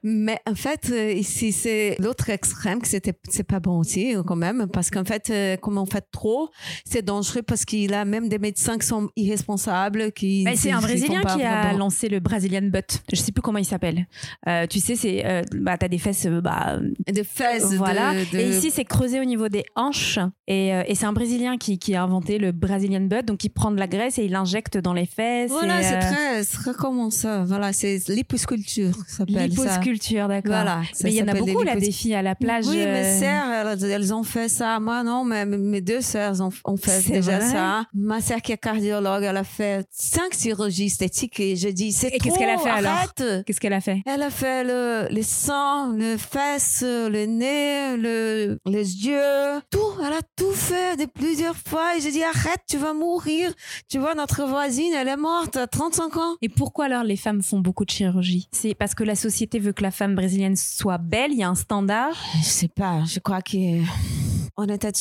Mais en fait, euh, ici, c'est l'autre extrême que c'était, c'est pas bon aussi, quand même, parce qu'en fait, euh, comme on fait trop, c'est dangereux parce qu'il a même des médecins qui sont irresponsables, qui. Bah, c'est un Brésilien qui a vraiment- lancé le Brazilian Butt. Je sais plus comment il s'appelle. Euh, tu sais, c'est euh, bah t'as des fesses, euh, bah de fesses. voilà. de- Et ici, c'est creusé au niveau des hanches. Et, euh, et c'est un Brésilien qui, qui a inventé le Brazilian Butt. Donc, il prend de la graisse et il l'injecte dans les fesses. Voilà, c'est très, très comment ça. Voilà, c'est l'hyposculture. Liposculture, d'accord. Voilà. Mais il y en a beaucoup là, des filles à la plage. Oui, mes sœurs, elles, elles ont fait ça. Moi, non, mais mes deux sœurs ont, ont fait C'est déjà vrai ça. Ma sœur qui est cardiologue, elle a fait cinq chirurgies esthétiques et je dis, c'est Et qu'est-ce trop, qu'elle a fait alors? arrête. Qu'est-ce qu'elle a fait? Elle a fait le, les seins, le fesses, le nez, le, les yeux, tout. Elle a tout fait de plusieurs fois. Et j'ai dit, arrête, tu vas mourir. Tu vois, notre voisine, elle est morte à 35 ans. Et pourquoi alors les femmes font beaucoup de chirurgie? C'est parce que la société veut que la femme brésilienne soit belle, il y a un standard? Je sais pas, je crois que on était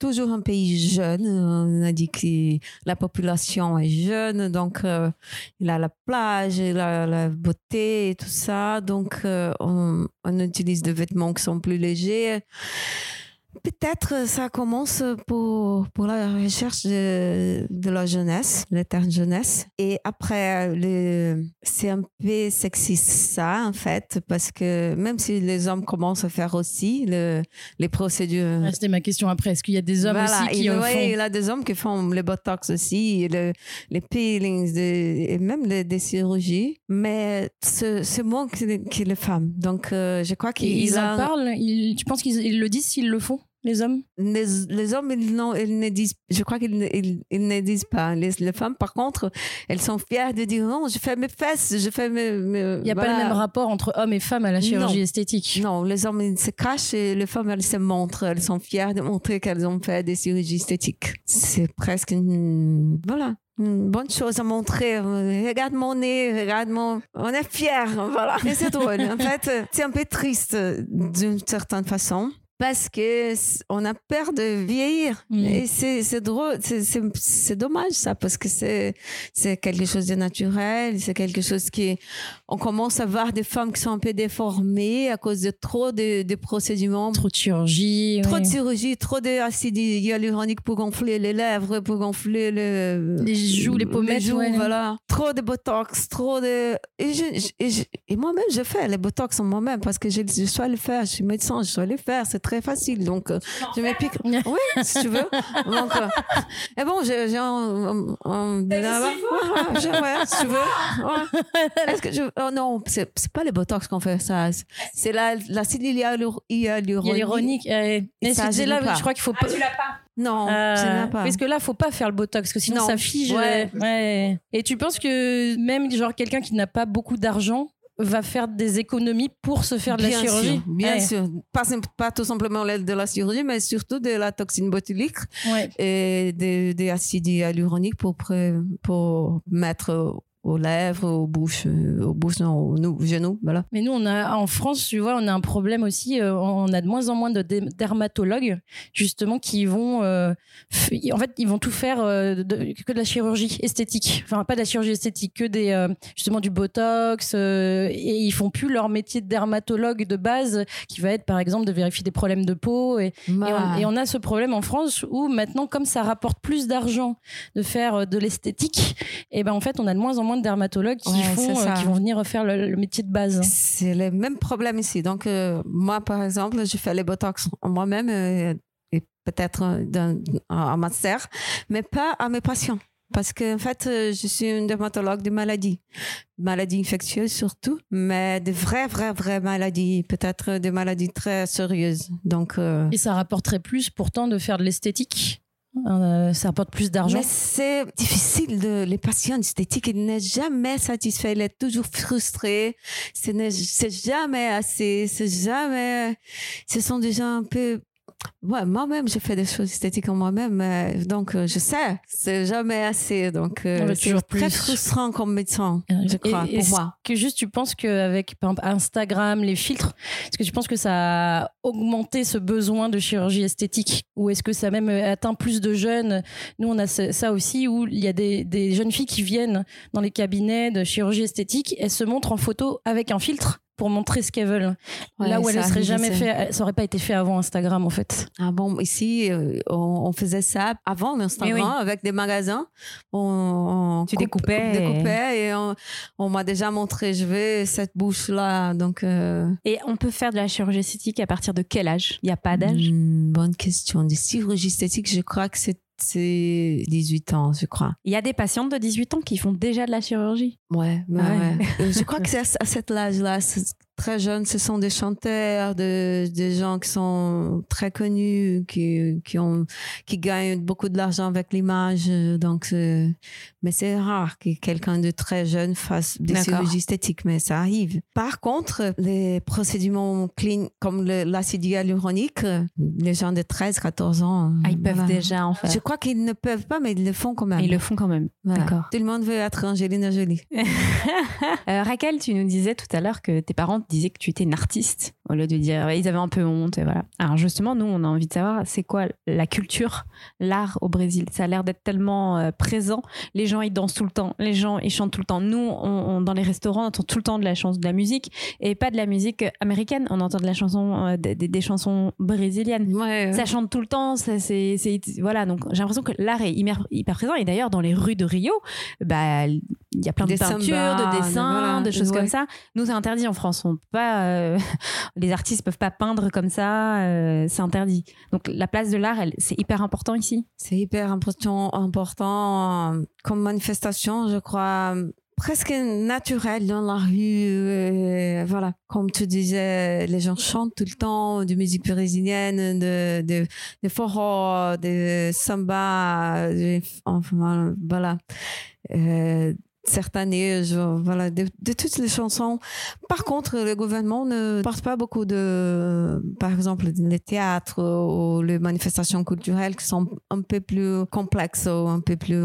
toujours un pays jeune. On a dit que la population est jeune, donc euh, il a la plage, il a la beauté et tout ça. Donc euh, on, on utilise des vêtements qui sont plus légers. Peut-être ça commence pour, pour la recherche de, de la jeunesse, l'éternelle jeunesse. Et après, le, c'est un peu sexiste ça, en fait, parce que même si les hommes commencent à faire aussi le, les procédures. Ah, C'était ma question après. Est-ce qu'il y a des hommes Voilà, aussi qui il, en ouais, font? il y a des hommes qui font le botox aussi, le, les peelings, et même les, des chirurgies. Mais ce, ce manque que les femmes. Donc, euh, je crois qu'ils Ils en parlent? Ils- Tu penses qu'ils ils le disent s'ils le font, les hommes? Les, les hommes, ils, non, ils ne disent, je crois qu'ils ne, ils, ils ne disent pas. Les, les femmes, par contre, elles sont fières de dire non, je fais mes fesses, je fais mes. mes- Il n'y a pas le même rapport entre hommes et femmes à la chirurgie Non. esthétique. Non, les hommes, ils se cachent et les femmes, elles se montrent. Elles sont fières de montrer qu'elles ont fait des chirurgies esthétiques. C'est presque une, voilà. Une bonne chose à montrer. Regarde mon nez, regarde mon. On est fiers, voilà. Et c'est drôle. En fait, c'est un peu triste d'une certaine façon. Parce que on a peur de vieillir. Mm. Et c'est c'est drôle, c'est- dommage ça, parce que c'est c'est quelque chose de naturel, c'est quelque chose qui. On commence à voir des femmes qui sont un peu déformées à cause de trop de, de procédures. Trop de chirurgie. Trop ouais. de chirurgie, trop d'acide hyaluronique pour gonfler les lèvres, pour gonfler le, Les joues, les pommettes, joues, ouais. voilà. Trop de botox, trop de. Et, et, et moi-même, je fais les botox en moi-même parce que je, je le faire. Je suis médecin, je dois le faire. C'est très facile. Donc, euh, je me pique. Oui, si tu veux. Donc, euh, et bon, j'ai un. un, un- là-bas. Ouais, ouais, si tu veux. Ouais. Est-ce que je. Oh non, c'est c'est pas les botox qu'on fait ça. C'est la- l'acide hyalur- hyaluronique. Euh, mais ça, c'est je là, l'ai pas. je crois qu'il faut pas. Non, Euh, je pas. Parce que là, faut pas faire le botox, parce que sinon Non. ça fige. Ouais. ouais. Et tu penses que même genre quelqu'un qui n'a pas beaucoup d'argent va faire des économies pour se faire de la chirurgie sûr, bien Ouais. sûr. Pas, tout simplement la- de la chirurgie, mais surtout de la toxine botulique Ouais. et des des acides hyaluroniques pour, pré- pour mettre aux lèvres, aux bouches, euh, aux bouches, non, aux nou- genoux, voilà. Mais nous, on a en France, tu vois, on a un problème aussi. euh, on a de moins en moins de dermatologues, justement, qui vont, euh, en fait, ils vont tout faire euh, de- que de la chirurgie esthétique. Enfin, pas de la chirurgie esthétique, que des, justement, du botox. et ils font plus leur métier de dermatologue de base, qui va être, par exemple, de vérifier des problèmes de peau. Et, et on, et on a ce problème en France où maintenant, comme ça rapporte plus d'argent de faire de l'esthétique, et ben en fait, on a de moins en moins de dermatologues qui Ouais, font, c'est euh, qui vont venir faire le, le métier de base. C'est le même problème ici. Donc, euh, moi, par exemple, je fais les botox en moi-même euh, et peut-être en master, mais pas à mes patients. Parce que en fait, je suis une dermatologue de maladies, maladies infectieuses surtout, mais de vraies, vraies, vraies maladies, peut-être des maladies très sérieuses. Donc, euh, Et ça rapporterait plus pourtant de faire de l'esthétique? Euh, ça rapporte plus d'argent. C'est difficile de les patients esthétiques, ils n'est jamais satisfait, il est toujours frustré. C'est jamais assez, c'est jamais. Ce sont des gens un peu. Ouais, moi-même, je fais des choses esthétiques en moi-même, euh, donc euh, je sais, c'est jamais assez. Donc, euh, c'est très plus. frustrant comme médecin, je Et- crois, et pour est-ce moi. Que juste, tu penses qu'avec par exemple, Instagram, les filtres, est-ce que tu penses que ça a augmenté ce besoin de chirurgie esthétique? Ou est-ce que ça a même atteint plus de jeunes? Nous, on a ça aussi où il y a des, des jeunes filles qui viennent dans les cabinets de chirurgie esthétique, elles se montrent en photo avec un filtre pour montrer ce qu'elles veulent. Ouais, Là où elles ne seraient jamais fait, ça aurait pas été fait avant Instagram en fait. Ah bon, ici, euh, on, on faisait ça avant oui. avec des magasins. On, on Tu coupe- découpais et- découpait et on, on m'a déjà montré, je veux cette bouche-là. Donc, euh, Et on peut faire de la chirurgie esthétique à partir de quel âge? Il n'y a pas d'âge? Hmm, bonne question. Des chirurgies esthétiques, je crois que c'est c'est 18 ans, je crois. Il y a des patientes de 18 ans qui font déjà de la chirurgie. Ouais, ouais, Ah ouais. ouais. Je crois que c'est à, à cet âge-là, très jeune, ce sont des chanteurs, de- des gens qui sont très connus, qui, qui, ont, qui gagnent beaucoup de l'argent avec l'image. euh, Donc, c'est- mais c'est rare que quelqu'un de très jeune fasse des chirurgies esthétiques, mais ça arrive. Par contre, les procédures cliniques comme l'acide hyaluronique, euh, les gens de 13, 14 ans, Ah, ils peuvent déjà en faire. Je crois qu'ils ne peuvent pas, mais ils le font quand même. Ils le font quand même. Voilà. D'accord. Tout le monde veut être Angelina Jolie. Euh, Raquel, tu nous disais tout à l'heure que tes parents te disaient que tu étais une artiste, au lieu de dire ils avaient un peu honte. Et voilà. Alors justement, nous, on a envie de savoir, c'est quoi la culture, l'art au Brésil? Ça a l'air d'être tellement euh, présent. Les gens, ils dansent tout le temps. Les gens, ils chantent tout le temps. Nous, on, on- dans les restaurants, on entend tout le temps de la chanson, de la musique, et pas de la musique américaine. On entend de la chanson, euh, des, chansons brésiliennes. Ouais, Ça chante tout le temps, ça, c'est, voilà. Donc j'ai l'impression que l'art est hyper, hyper présent. Et d'ailleurs, dans les rues de Rio, bah, il y a plein de peintures, de dessins, voilà, de choses ouais. comme ça. Nous, c'est interdit en France. On pas, euh, les artistes peuvent pas peindre comme ça. euh, c'est interdit. Donc la place de l'art, c'est hyper important ici. C'est hyper important, euh, comme manifestation, je crois, presque naturel dans la rue. voilà, comme tu disais, les gens chantent tout le temps de musique brésilienne, de, de, de forró, de samba, de- enfin, voilà. Sertanejo, voilà, de, de toutes les chansons. Par contre, le gouvernement ne porte pas beaucoup de, par exemple, les théâtres ou les manifestations culturelles qui sont un peu plus complexes ou un peu plus...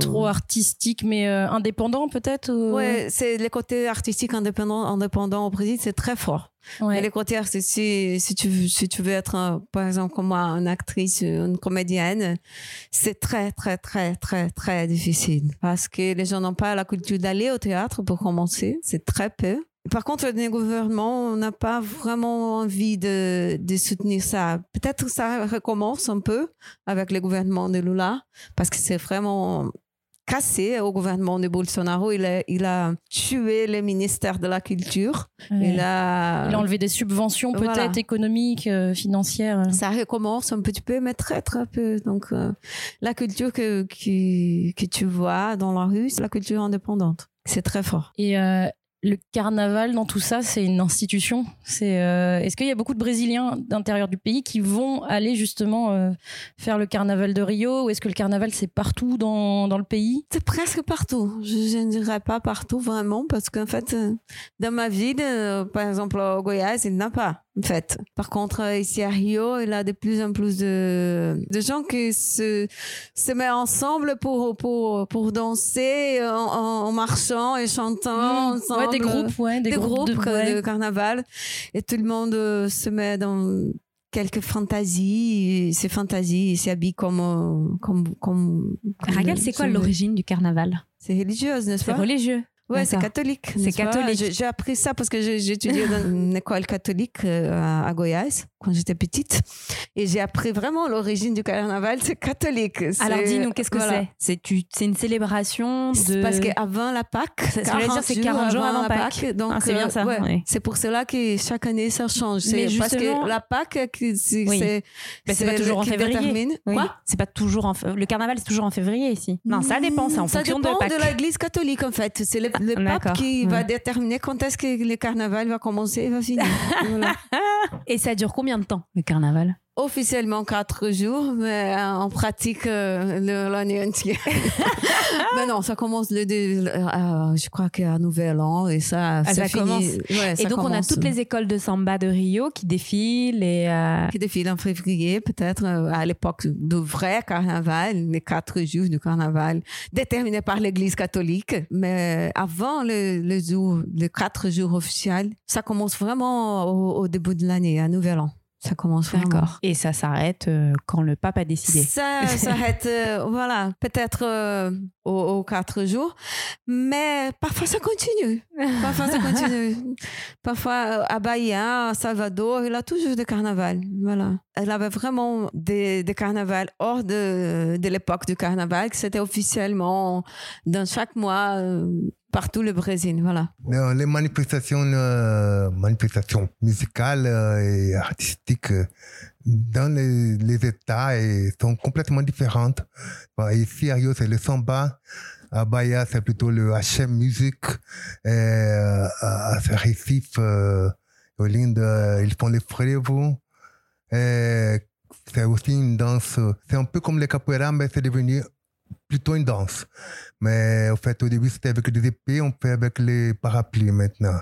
Trop artistique, mais euh, indépendant peut-être ou- Ouais, c'est le côté artistique indépendant, indépendant au Brésil, c'est très fort. Ouais. Mais le côté artistique, si tu, veux- si tu veux être, un- par exemple, comme moi, une actrice, une comédienne, c'est très, très, très, très, très difficile. Parce que les gens n'ont pas la culture d'aller au théâtre pour commencer. C'est très peu. Par contre, le gouvernement n'a pas vraiment envie de, de soutenir ça. Peut-être que ça recommence un peu avec le gouvernement de Lula, parce que c'est vraiment cassé au gouvernement de Bolsonaro. Il a, il a tué le ministère de la Culture. Ouais. Il a, Il a enlevé des subventions peut-être Voilà. économiques, euh, financières. ça recommence un petit peu, mais très très peu. Donc euh, la culture que, que, que tu vois dans la rue, c'est la culture indépendante. C'est très fort. Et euh, le carnaval dans tout ça, c'est une institution. C'est euh, est-ce qu'il y a beaucoup de Brésiliens d'intérieur du pays qui vont aller justement euh, faire le carnaval de Rio? Ou est-ce que le carnaval c'est partout dans, dans le pays? C'est presque partout. Je, je ne dirais pas partout vraiment, parce qu'en fait, euh, dans ma ville, par exemple au Goiás, il n'a pas. En fait. Par contre, euh, ici à Rio, il y a de plus en plus de, de gens qui se, se mettent ensemble pour, pour, pour danser en, marchant et chantant Mmh. ensemble. Ouais, des groupes, ouais, des, des, groupes, de, de, ouais. carnaval et tout le monde euh, se met dans quelques fantasies et ces fantasies ils s'habillent comme euh, comme comme, comme Raquel, c'est quoi l'origine du carnaval? C'est religieuse n'est-ce C'est pas? religieux. Ouais, c'est catholique. C'est catholique. J'ai appris ça parce que étudié dans une école catholique euh, à, Goiás quand j'étais petite. Et j'ai appris vraiment l'origine du carnaval, c'est catholique. Alors dis-nous, qu'est-ce que voilà. c'est? C'est une célébration C'est de. Parce qu'avant la Pâque, Ça- ça veut dire c'est 40 jours avant la Pâques. donc, Ah, c'est bien euh, ça, ouais. C'est pour cela que chaque année ça change. Mais parce que la Pâque, que c'est Oui. c'est c'est pas toujours en février. Oui. Quoi? C'est pas toujours en le carnaval, c'est toujours en février ici. Non, ça dépend, c'est en ça fonction dépend de Pâques. l'Église catholique en fait. C'est le pape qui Ouais. va déterminer quand est-ce que le carnaval va commencer et va finir. Voilà. Et ça dure combien de temps le carnaval? Officiellement quatre jours, mais euh, en pratique euh, l'année entière. mais non, ça commence le, euh, je crois qu'à Nouvel An et ça, Ah, ça, commence. Ouais, Et ça donc on a toutes les écoles de samba de Rio qui défilent et euh, qui défile en février, peut-être à l'époque du vrai carnaval, les quatre jours du carnaval, déterminés par l'Église catholique. Mais avant le, le jour, les quatre jours officiels, ça commence vraiment au, au début de l'année, à Nouvel An. Ça commence. D'accord. Et ça s'arrête euh, quand le pape a décidé. Ça s'arrête, euh, voilà, peut-être euh, aux, aux quatre jours, mais parfois ça continue. Parfois ça continue. Parfois à Bahia, à Salvador, il a toujours des carnavals. Voilà. Elle avait vraiment des, des carnavals hors de, de l'époque du carnaval, que c'était officiellement dans chaque mois euh, partout le Brésil. Voilà. Euh, Les manifestations, euh, manifestations musicales euh, et artistiques dans les, États sont complètement différentes. Bah, ici, à Rio, c'est le samba. À Bahia, c'est plutôt le HM Music. À à Recife, Olinda, euh, ils font les frevo. Et C'est aussi une danse. C'est un peu comme les capoeira, mais c'est devenu plutôt une danse. Mais en fait, au début, c'était avec des épées, on fait avec les parapluies maintenant.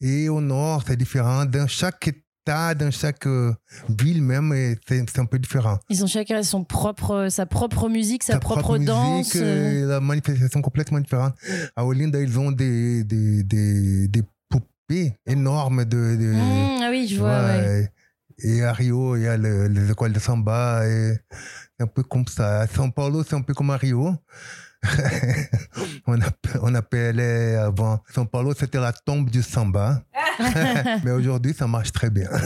Et au nord, c'est différent. Dans chaque État, dans chaque euh, ville même, c'est un peu différent. Ils ont chacun son propre, sa propre musique, sa Ta propre, danse. musique, euh. euh, la manifestation complètement différente. À Olinda, ils ont des, des, des, des poupées énormes de, de- Mmh, ah oui, je vois. ouais. et, et à Rio, il y a le- les écoles de samba. C'est un peu comme ça. À São Paulo, c'est un peu comme à Rio. on, appelait, on appelait avant. São Paulo, c'était la tombe du samba. Mais aujourd'hui, ça marche très bien.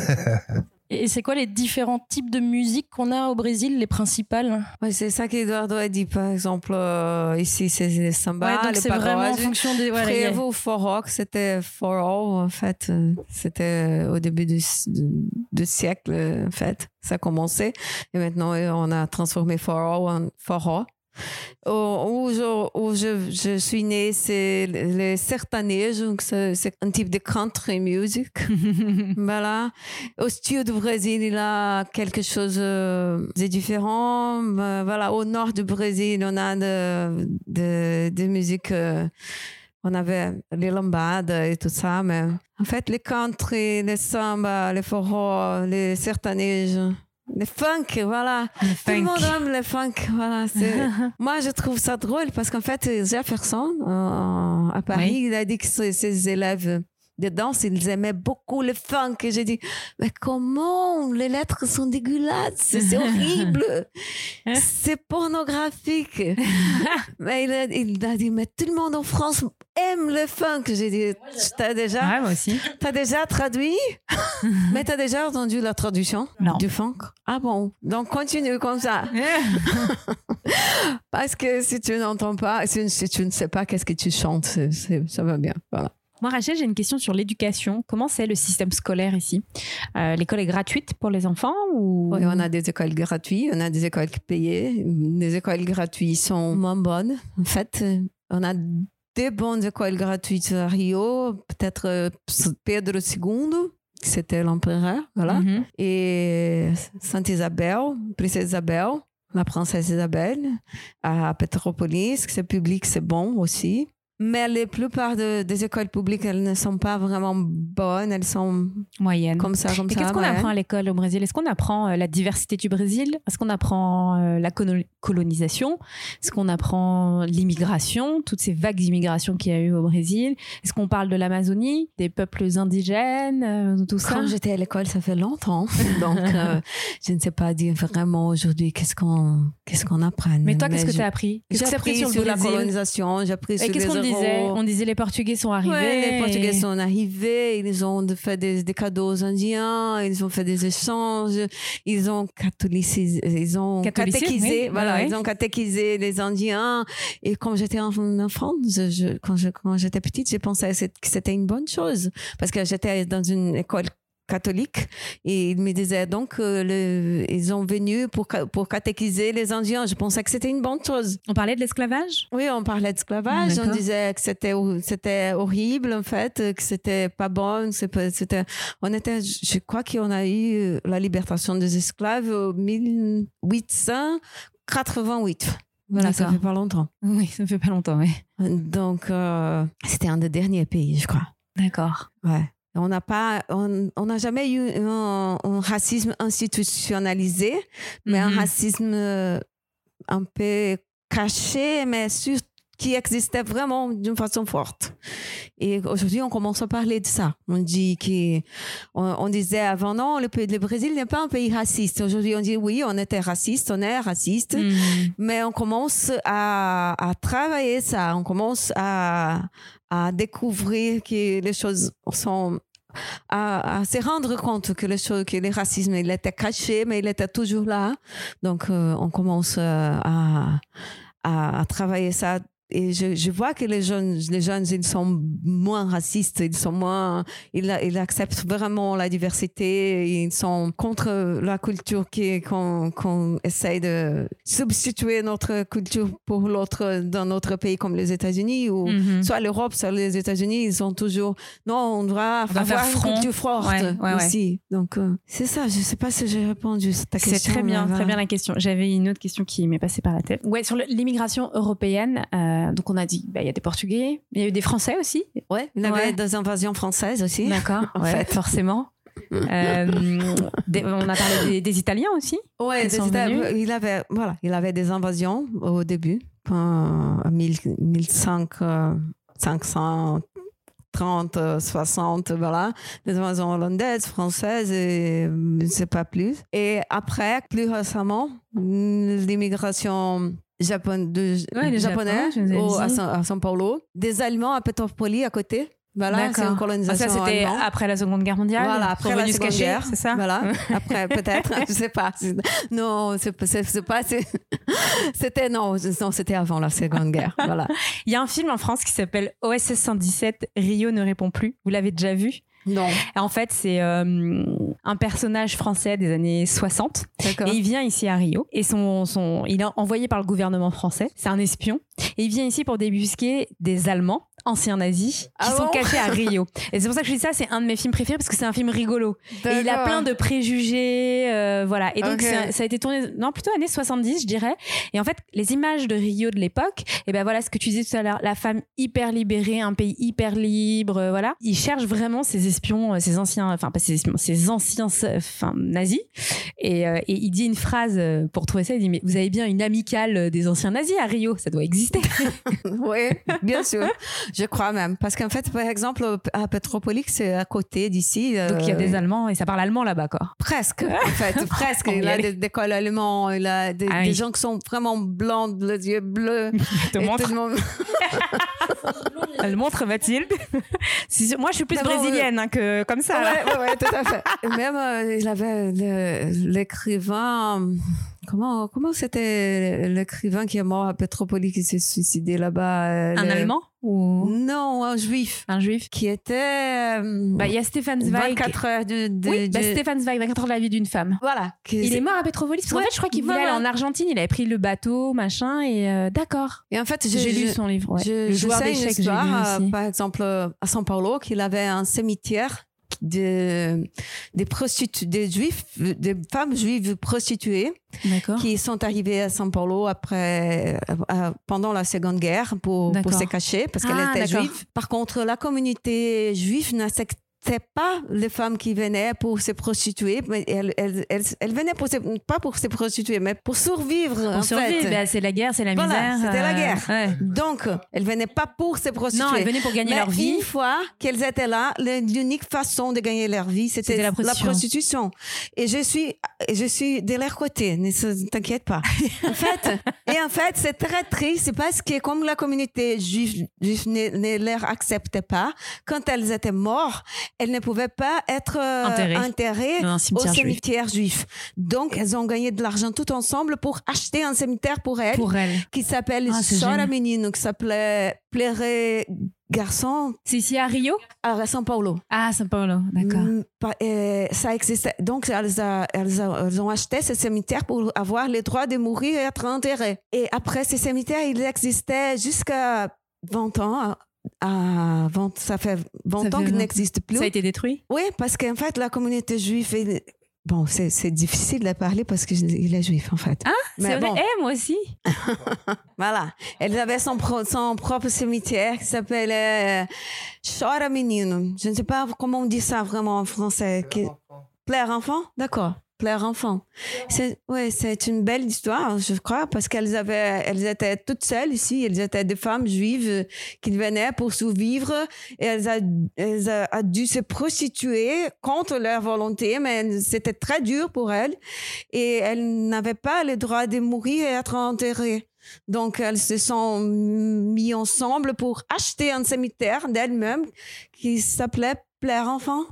Et c'est quoi les différents types de musique qu'on a au Brésil, les principales? Ouais, c'est ça qu'Eduardo a dit, par exemple, euh, ici, c'est les samba, Ouais, donc les c'est vraiment en fonction des. a- Frevo, forró, que c'était for all, en fait. euh, C'était au début du, du, du siècle, en fait. Ça a commencé. Et maintenant, euh, on a transformé for all en forró. Où, où je, où je, je suis née, c'est les sertanejos, donc c'est un type de country music. Voilà. Au style du Brésil, il a quelque chose euh, de différent. Euh, Voilà. Au nord du Brésil, on a de, de, de musique. euh, on avait les lambada et tout ça, mais en fait, les country, les samba, les forró, les sertanejos, les funk, voilà. Tout le monde aime le funk, voilà. Moi, je trouve ça drôle parce qu'en fait, Jefferson, euh, à Paris, il a dit que ses élèves de danse, ils aimaient beaucoup le funk. Et j'ai dit, mais comment les lettres sont dégueulasses, c'est horrible, c'est pornographique. mais il a, il a dit, mais tout le monde en France aime le funk. J'ai dit, t'as déjà, Ouais, moi aussi. t'as déjà traduit? Mais t'as déjà entendu la traduction Non. du funk? Ah bon? Donc continue comme ça. Parce que si tu n'entends pas, si, tu ne sais pas qu'est-ce que tu chantes, ça va bien. Voilà. Moi, Rachel, j'ai une question sur l'éducation. Comment c'est le système scolaire ici? Euh, L'école est gratuite pour les enfants ou? Oui, on a des écoles gratuites, on a des écoles payées. Les écoles gratuites sont moins bonnes. En fait, on a des bonnes écoles gratuites à Rio, peut-être euh, Pedro II, qui c'était l'empereur, voilà. Mhm. et Sainte Isabelle, Princesse Isabelle, la princesse Isabelle, à Petropolis, c'est public, c'est bon aussi. Mais la plupart de- des écoles publiques, elles ne sont pas vraiment bonnes, elles sont moyenne comme ça, comme Et qu'est-ce qu'on ouais. apprend à l'école au Brésil? Est-ce qu'on apprend euh, la diversité du Brésil? Est-ce qu'on apprend euh, la colo- colonisation? Est-ce qu'on apprend l'immigration, toutes ces vagues d'immigration qu'il y a eu au Brésil? Est-ce qu'on parle de l'Amazonie, des peuples indigènes, euh, tout ça? Quand j'étais à l'école, ça fait longtemps. Donc, je ne sais pas dire vraiment aujourd'hui qu'est-ce qu'on qu'est-ce qu'on apprend. Mais toi, qu'est-ce que je- tu as appris? Qu'est-ce J'ai que tu as appris appris sur, la colonisation, j'ai appris sur les disait. On disait les Portugais sont arrivés. Ouais, les Portugais sont arrivés, ils ont fait des, des cadeaux aux Indiens, ils ont fait des échanges, ils ont catholicisé, ils ont catéchisé, oui. voilà, Ouais, ils ont catéchisé les Indiens. Et quand j'étais en enfant, je, je- quand je- quand j'étais petite, j'ai pensé que c'était une bonne chose parce que j'étais dans une école catholique et ils me disaient donc euh, le, ils ont venu pour pour catéchiser les Indiens. Je pensais que c'était une bonne chose. On parlait de l'esclavage? Oui, on parlait d'esclavage, on D'accord. disait que c'était c'était horrible en fait, que c'était pas bon, c'était on était je crois qu'on a eu la libération des esclaves en 1888. Voilà, ça fait pas longtemps. Oui, ça fait pas longtemps, oui. Donc euh, c'était un des derniers pays, je crois. D'accord. Ouais. On n'a pas, on n'a jamais eu un, un racisme institutionnalisé, mais un Mhm. racisme euh, un peu caché, mais sur- qui existait vraiment d'une façon forte. Et aujourd'hui, on commence à parler de ça. On dit que, on, on disait avant, non, le, le Brésil n'est pas un pays raciste. Aujourd'hui, on dit oui, on était raciste, on est raciste, Mm. mais on commence à, à travailler ça. On commence à, à découvrir que les choses sont à, se rendre compte que le, que le racisme il était caché mais il était toujours là. Donc euh, on commence euh, à, à travailler ça et je, je vois que les jeunes, les jeunes, ils sont moins racistes, ils sont moins, ils, ils acceptent vraiment la diversité, ils sont contre la culture qui, qu'on, qu'on essaye de substituer notre culture pour l'autre dans notre pays comme les États-Unis ou Mhm. soit l'Europe, soit les États-Unis, ils sont toujours non, on doit On avoir faire une culture forte Ouais, ouais, ouais. aussi. Donc euh, c'est ça. Je sais pas si j'ai répondu à ta C'est question. très bien, très bien la question. J'avais une autre question qui m'est passée par la tête. Ouais, sur l'immigration européenne, euh, donc on a dit, bah, il y a des Portugais, il y a eu des Français aussi. Ouais, il y avait des invasions françaises aussi. D'accord, ouais, fait. forcément. Euh, des- on a parlé des, des Italiens aussi. Ouais, des il avait voilà, il avait des invasions au début, en 1000 1005, euh, 530, euh, 60, voilà, des invasions hollandaises, françaises et euh, je sais pas plus. Et après, plus récemment, mm, l'immigration japon, de, Ouais, les japonais au- à. San, à São Paulo, des Allemands à Petropoli à côté. Voilà, c'est une Ah, colonisation ça, c'était après la Seconde Guerre mondiale. Voilà, après la Seconde cacher, Guerre, c'est ça Voilà, après peut-être, je sais pas. Non, c'est pas. C'était non, non, c'était avant la Seconde Guerre. Voilà. Il y a un film en France qui s'appelle OSS 117, Rio ne répond plus. Vous l'avez déjà vu? Non, En fait, c'est euh, un personnage français des années 60 d'accord. Et il vient ici à Rio. Et son, son, il est envoyé par le gouvernement français. C'est un espion. Et il vient ici pour débusquer des Allemands, anciens nazis, qui Ah sont cachés à Rio. Et c'est pour ça que je dis ça, c'est un de mes films préférés parce que c'est un film rigolo. Et il a plein de préjugés, euh, voilà. Et donc ça a été tourné, non plutôt années 70, je dirais. Et en fait, les images de Rio de l'époque, et ben voilà ce que tu disais tout à l'heure, la femme hyper libérée, un pays hyper libre, euh, voilà. Il cherche vraiment ces espions, euh, ces anciens, enfin pas ces espions, ces anciens, enfin nazis. Et, euh, et il dit une phrase pour trouver ça. Il dit mais vous avez bien une amicale des anciens nazis à Rio, ça doit exister. Oui, bien sûr. Je crois même. Parce qu'en fait, par exemple, à Petropolis, c'est à côté d'ici. Donc il y a euh, des Allemands et ça parle allemand là-bas quoi. Presque, en fait, presque. Va y Il a aller. des écoles allemands, il a des, Ah oui. des gens qui sont vraiment blancs, les yeux bleus. Te montre. monde- Elle montre Mathilde. Moi je suis plus bon, brésilienne hein, que comme ça. là. ouais, tout à fait. Même, euh, il avait l'écrivain. Comment, comment c'était l'écrivain qui est mort à Petropolis qui s'est suicidé là-bas euh, Un le- Allemand ou? Non, un juif un Juif qui était. euh, Bah il y a Stéphane Zweig. 24 heures de. de- Oui, bah, de- Stéphane Zweig, 24 heures de la vie d'une femme. Voilà. qui- Il est mort à Petropolis. Parce Ouais, fait, je crois qu'il voulait ouais, aller en Argentine. Il avait pris le bateau, machin. Et euh, d'accord. Et en fait, J'ai lu son livre. ouais. Je, le je joueur sais une histoire, euh, par exemple, à São Paulo, qu'il avait un cimetière de, des prostituées, des juifs, des femmes juives prostituées qui sont arrivées à São Paulo après, euh, euh, pendant la Seconde Guerre pour, se cacher parce qu'elle Ah, était d'accord. juive. Par contre, la communauté juive n'acceptait pas les femmes qui venaient pour se prostituer, mais elles, elles, elles, elles venaient pour se, pas pour se prostituer, mais pour survivre. en Pour survivre, fait. bah, c'est la guerre, c'est la Voilà, misère. c'était la euh, guerre. ouais. Donc, elles venaient pas pour se prostituer. Non, elles venaient pour gagner Mais leur vie. Une fois qu'elles étaient là, l'unique façon de gagner leur vie, c'était C'était la la prostitution. Et je suis, je suis de leur côté. Ne t'inquiète pas. en fait, et en fait, c'est très triste parce que comme la communauté juive, juive ne, ne leur acceptait pas, quand elles étaient mortes, elles ne pouvaient pas être euh, Enterrées. au cimetière juif. Donc, elles ont gagné de l'argent tout ensemble pour acheter un cimetière pour elles Pour qui s'appelle Ah, génial. Menino, qui s'appelait Plairait Garçon C'est ici à Rio? À São Paulo. Ah, São Paulo, d'accord. Mm, euh, ça existait. Donc, elles, a- elles, a- elles ont acheté ce cimetière pour avoir le droit de mourir et être enterrées. Et après, ce cimetière, il existait jusqu'à 20 ans. À 20, ça fait 20 Ça ans qu'il 20 n'existe plus. Ça a été détruit? Oui, parce qu'en fait, la communauté juive, est- bon, c'est difficile de parler parce qu'il est juif, en fait. Ah, Mais c'est vrai. bon. Eh, moi aussi. Voilà. Elle avait son, pro- son propre cimetière qui s'appelait euh, Chora Menino. Je ne sais pas comment on dit ça vraiment en français. Plaire enfant? D'accord. Plaire enfant. C'est ouais, c'est une belle histoire, je crois, parce qu'elles avaient, elles étaient toutes seules ici. Elles étaient des femmes juives qui venaient pour survivre elles a, elles a, dû se prostituer contre leur volonté, mais c'était très dur pour elles et elles n'avaient pas le droit de mourir et être enterrées. Donc, elles se sont mis ensemble pour acheter un cimetière d'elles-mêmes qui s'appelait Plaire enfant.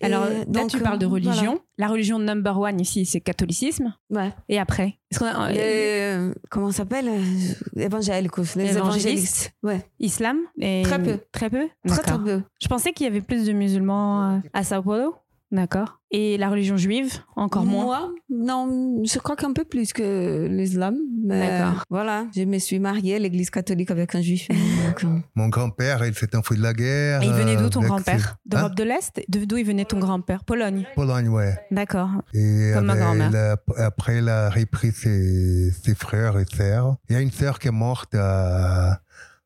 Alors Et là, donc, tu parles de euh, religion. La religion number one ici, c'est catholicisme. Ouais. Et après a- Les- comment ça s'appelle euh. Les Évangélistes. Ouais. Islam et... Très peu. Très peu? Très, très peu. Je pensais qu'il y avait plus de musulmans euh, à Sao Paulo. D'accord. Et la religion juive, encore moins. Moi, non, je crois qu'un peu plus que l'islam. D'accord. voilà, je me suis mariée à l'église catholique avec un juif. Euh, Mon grand-père, il s'est enfui de la guerre. Et il venait d'où ton avec grand-père D'Europe Hein? de l'Est D'où il venait ton grand-père Pologne. Pologne, ouais. D'accord. Et Comme ma grand-mère. la- après, il a repris ses, ses frères et sœurs. Il y a une sœur qui est morte à,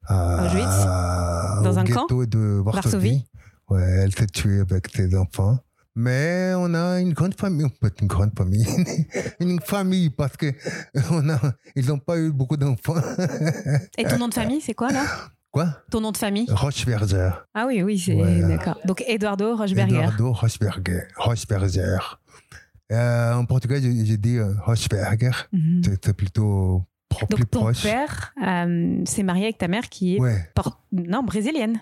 à, Auschwitz à- Dans au un camp ghetto de Varsovie. Varsovie Ouais, elle s'est tuée avec ses enfants. Mais on a une grande famille, une grande famille, une famille parce que on a, ils n'ont pas eu beaucoup d'enfants. Et ton nom de famille, c'est quoi là? Quoi? Ton nom de famille? Rocheberger. Ah oui, oui, c'est d'accord. Donc Eduardo Rocheberger. Eduardo Rocheberger. Rocheberger. Euh, en portugais, j'ai dit euh, Rocheberger. Mhm. C'est plutôt pro- plus Donc ton proche. père euh, s'est marié avec ta mère qui est Ouais. non brésilienne.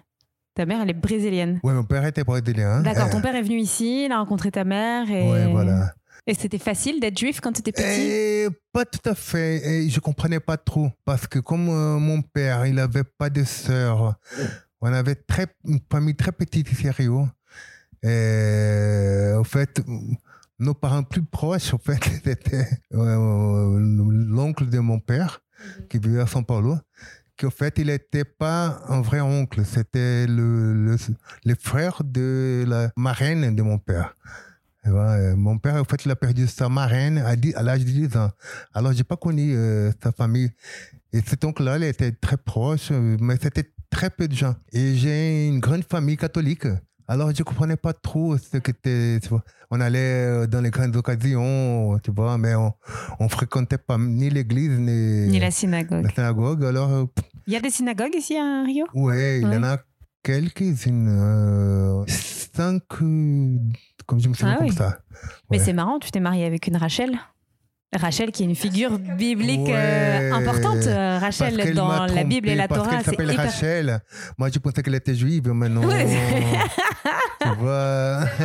Ta mère, elle est brésilienne. Ouais, mon père était brésilien. D'accord. Euh, Ton père est venu ici, il a rencontré ta mère et. Ouais, voilà. Et c'était facile d'être juif quand tu étais petit? Et pas tout à fait. Et je comprenais pas trop. Parce que comme euh, mon père, il avait pas de sœurs, on avait très, une famille très petite ici à Rio. Et au fait, nos parents plus proches, au fait, c'était euh, l'oncle de mon père, qui vivait à São Paulo. Au fait, il n'était pas un vrai oncle. C'était le, le, frère de la marraine de mon père. Euh, mon père, en fait, il a perdu sa marraine à, 10 à l'âge de 10 ans. Alors, j'ai pas connu euh, sa famille. Et cet oncle-là, il était très proche, euh, mais c'était très peu de gens. Et j'ai une grande famille catholique. Alors, je comprenais pas trop ce que c'était. tu vois. On allait euh, dans les grandes occasions, tu vois, mais on, on fréquentait pas ni l'église, ni, Ni la synagogue. la synagogue. Alors, euh, Il y a des synagogues ici à Rio? Ouais, il y en a quelques-unes. euh, cinq, comme je me souviens Ah comme oui. ça. Mais c'est marrant, tu t'es marié avec une Rachel. Rachel qui est une figure biblique Ouais. euh, importante. euh, Rachel dans la Bible et la parce Torah. qu'elle c'est s'appelle hyper- Rachel. Moi, je pensais qu'elle était juive, mais non. Ouais. tu vois.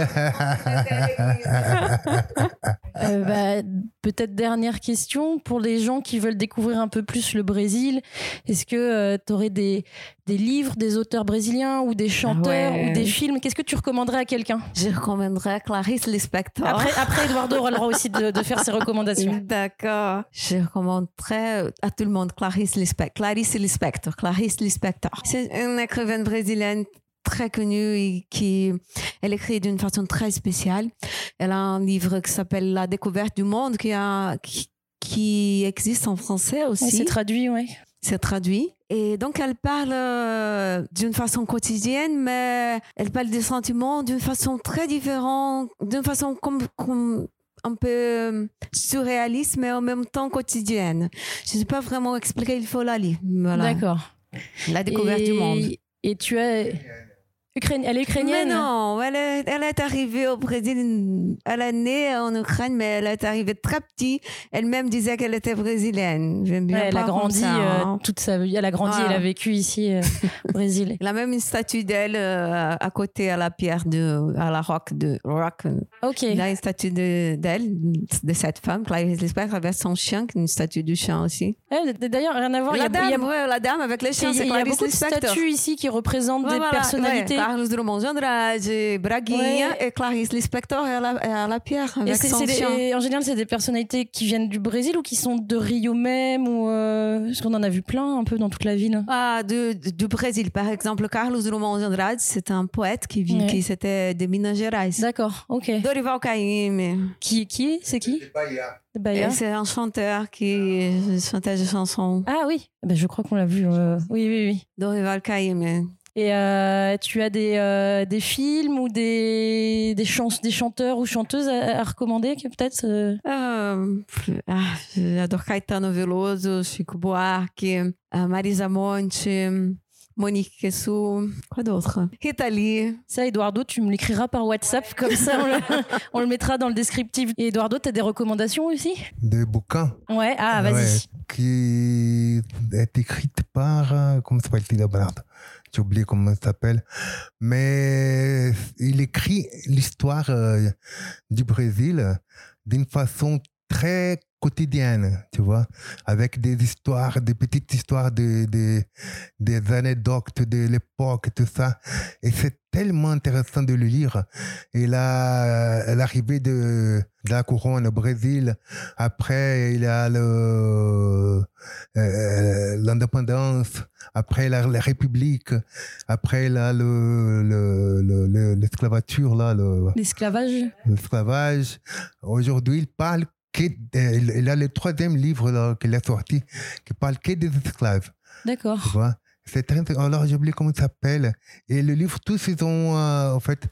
Euh, bah, Peut-être dernière question pour les gens qui veulent découvrir un peu plus le Brésil. Est-ce que tu aurais des, des livres, des auteurs brésiliens ou des chanteurs ouais. ou des films? Qu'est-ce que tu recommanderais à quelqu'un? Je recommanderais Clarice Lispector. après, après, Eduardo aura le droit aussi de, de faire ses recommandations. D'accord. Je recommanderais à tout le monde Clarice Lispector. Clarice Lispector. Clarice Lispector. C'est une écrivaine brésilienne très connue et qui elle écrit d'une façon très spéciale. Elle a un livre qui s'appelle La découverte du monde qui a qui, qui existe en français aussi. C'est traduit, ouais. c'est traduit. Et donc, elle parle euh, d'une façon quotidienne, mais elle parle des sentiments d'une façon très différente, d'une façon comme, comme un peu euh, surréaliste, mais en même temps quotidienne. Je ne sais pas vraiment expliquer, il faut la lire. Voilà. D'accord. La découverte et, du monde. Et tu as. Ukraine, elle est ukrainienne Mais non, elle est, elle est arrivée au Brésil, elle est née en Ukraine, mais elle est arrivée très petite. Elle-même disait qu'elle était brésilienne. J'aime bien Ouais, elle a grandi ça, hein. euh, toute sa vie. Elle a grandi, elle a vécu ici euh, au Brésil. Il a même une statue d'elle euh, à côté à la pierre de, à la roque de rock. Ok. Il a une statue de- d'elle, de, cette femme, Clarice Lispector, avec son chien, une statue du chien aussi. Elle, D'ailleurs, rien à voir. il y la a- dame, il y a, ouais, la dame avec le chien, il y a- y beaucoup de Lispector. statues ici qui représentent Ouais, des voilà, personnalités. Carlos Drummond de Andrade, Braguinha Ouais. et Clarice Lispector à la, à la pierre Et avec son des- et en général, c'est des personnalités qui viennent du Brésil ou qui sont de Rio même ou euh, parce qu'on en a vu plein un peu dans toute la ville? Ah, de, de- du Brésil, par exemple, Carlos Drummond de Andrade, c'est un poète qui vit, Ouais. qui c'était de Minas Gerais. D'accord, ok. Dorival Caymmi, Qui, qui C'est qui? Et c'est un chanteur qui chantait des chansons. Ah oui, ben, je crois qu'on l'a vu. euh, Oui, oui, oui. Dorival Caymmi. Et euh, tu as des, euh, des films ou des, des, chans des chanteurs ou chanteuses à, à recommander peut-être euh, Ah, j'adore Caetano Veloso, Chico Buarque, Marisa Monte, Monique Kessou, quoi d'autre? Rita Lee. Ça, Eduardo, tu me l'écriras par WhatsApp, comme ça on le, on le mettra dans le descriptif. Et Eduardo, tu as des recommandations aussi? Des bouquins. Ouais, ah, vas-y. Ouais, qui est écrite par. Comment s'appelle-t-il la balade J'ai oublié comment s'appelle. Mais il écrit l'histoire euh, du Brésil d'une façon très quotidienne, tu vois, avec des histoires, des petites histoires, de, de- des anecdotes de l'époque, tout ça. Et c'est tellement intéressant de le lire. Et là, l'arrivée de, de la couronne au Brésil, après, il y a le, euh, l'indépendance, après la, la République, après là, le, le, le- le- l'esclavature, là, le, L'esclavage l'esclavage. Aujourd'hui, il parle que, euh, il a le troisième livre qu'il a sorti, qui parle que des esclaves. D'accord. C'est très, alors j'ai oublié comment il s'appelle. Et le livre, tous ils ont, euh, en fait,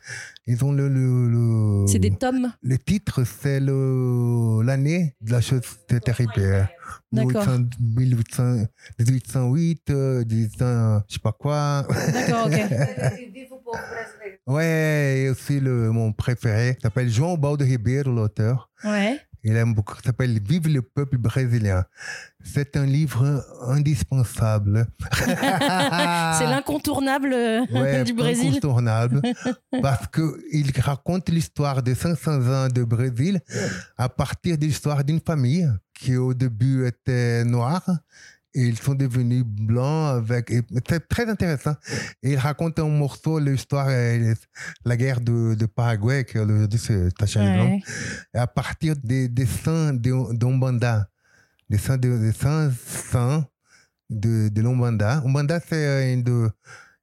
ils ont le, le, le, C'est des tomes? le titre, c'est le, l'année de la chose terrible. D'accord. 1800 1808, euh, 1800, je sais pas quoi. D'accord, ok. Ouais, et aussi le, mon préféré, il s'appelle João Baldo Ribeiro, l'auteur. Ouais. Il aime beaucoup, ça s'appelle Vive le peuple brésilien. C'est un livre indispensable. C'est l'incontournable euh. Ouais, du Brésil. incontournable. parce qu'il raconte l'histoire de 500 ans de Brésil à partir de l'histoire d'une famille qui au début était noire. Et ils sont devenus blancs avec. C'est très intéressant. Et il raconte un morceau l'histoire, euh, la guerre de, de Paraguay, qui aujourd'hui c'est. Ouais. Et à partir des, des saints de- d'Umbanda, des saints de, des de. Umbanda, c'est euh, une, de-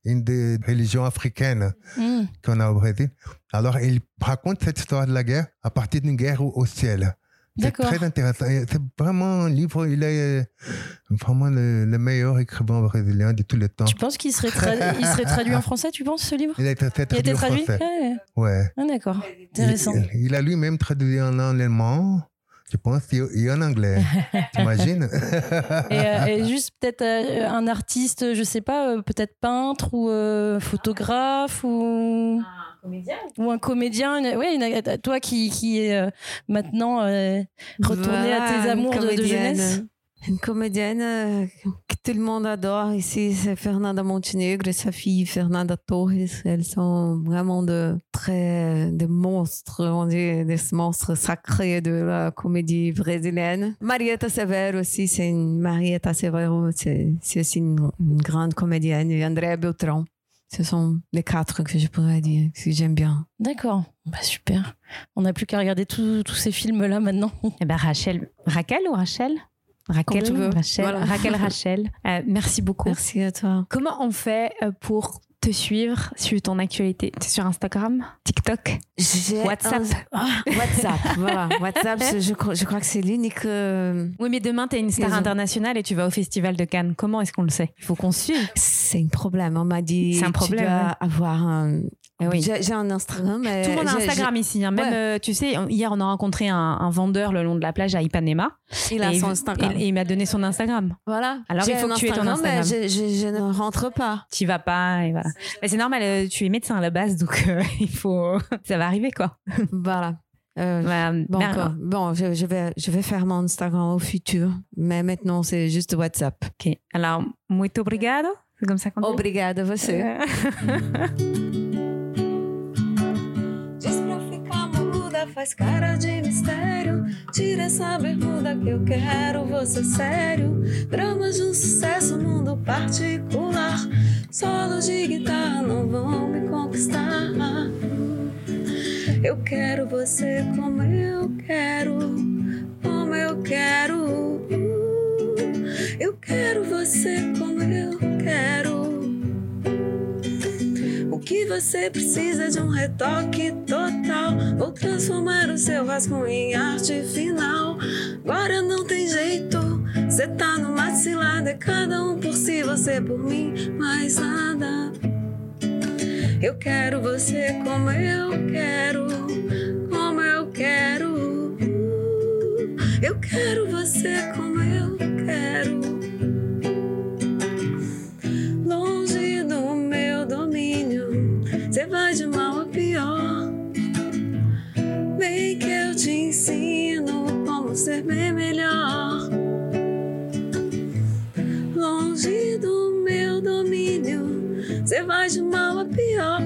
une des religions africaines Hmm. qu'on a au Brésil. Alors, il raconte cette histoire de la guerre à partir d'une guerre au, au ciel. C'est D'accord. très intéressant. C'est vraiment un livre, il est euh, vraiment le, le meilleur écrivain brésilien de tous les temps. Tu penses qu'il serait, tra- il serait traduit en français, tu penses, ce livre? Il a été Il a été traduit? français. Ouais. Ouais. Ah, D'accord. Intéressant. Il, il a lui-même traduit en allemand, je pense, et, en anglais. T'imagines? Et, euh, et juste peut-être euh, un artiste, je sais pas, euh, peut-être peintre ou euh, photographe ou ou un comédien. une- ouais, une- toi qui qui est euh, maintenant euh, retourné à tes Voilà, amours de, jeunesse. Une comédienne euh, que tout le monde adore ici, c'est Fernanda Montenegro et sa fille Fernanda Torres. Elles sont vraiment de très des monstres, on dit des monstres sacrés de la comédie brésilienne. Marietta Severo aussi, c'est une Marietta Severo, c'est c'est aussi une, une grande comédienne. Et Andrea Beltrão. Ce sont les quatre que je pourrais dire que j'aime bien. D'accord. Bah super. On n'a plus qu'à regarder tous ces films là maintenant. Eh ben Rachel, Raquel ou Rachel? Raquel, Comme tu veux. Rachel, Voilà. Raquel, Rachel. Euh, merci beaucoup. Merci à toi. Comment on fait euh, pour te suivre, suivre ton actualité T'es sur Instagram, TikTok, WhatsApp un- WhatsApp, voilà. WhatsApp, je, je crois, je crois que c'est l'unique. euh, Oui, mais demain, t'es une star internationale et tu vas au Festival de Cannes. Comment est-ce qu'on le sait? Il faut qu'on suive. C'est un problème. On m'a dit. C'est un Tu problème, dois ouais. avoir un. Eh oui. J'ai un Instagram. mais Tout le monde a Instagram ici. hein. Même, Ouais. euh, tu sais, hier, on a rencontré un, un vendeur le long de la plage à Ipanema. Il a et, son Instagram. et- et il m'a donné son Instagram. voilà. Alors, il faut que tu aies ton Instagram, je, je- je ne rentre pas. Tu vas pas et voilà. Mais c'est normal, euh, tu es médecin à la base, donc euh, il faut. Ça va arriver, quoi. Voilà. Euh, Voilà. Bon, quoi. bon je, je vais, je vais faire mon Instagram au futur, mais maintenant c'est juste WhatsApp. ok. Alors, muito obrigado. C'est comme ça qu'on dit? Obrigada você. muda, faz cara de mistério. Tira essa bermuda que eu quero você sério. Dramas de um sucesso, mundo particular. Solos de guitarra não vão me conquistar. Eu quero você como eu quero, como eu quero. Eu quero você como eu quero. O que você precisa de um retoque total. Vou transformar o seu rascunho em arte final. Agora não tem jeito. Cê tá numa cilada, é cada um por si, você por mim, mais nada. Eu quero você como eu quero, como eu quero. Eu quero você como eu quero. Você vai de mal a pior. Vem que eu te ensino como ser bem melhor. Longe do meu domínio, você vai de mal a pior.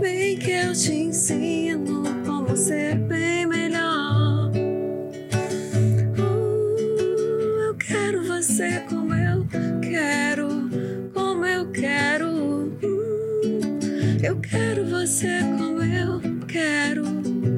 Vem que eu te ensino como ser bem melhor. Uh, eu quero você como eu quero, como eu quero. Eu quero você como eu quero.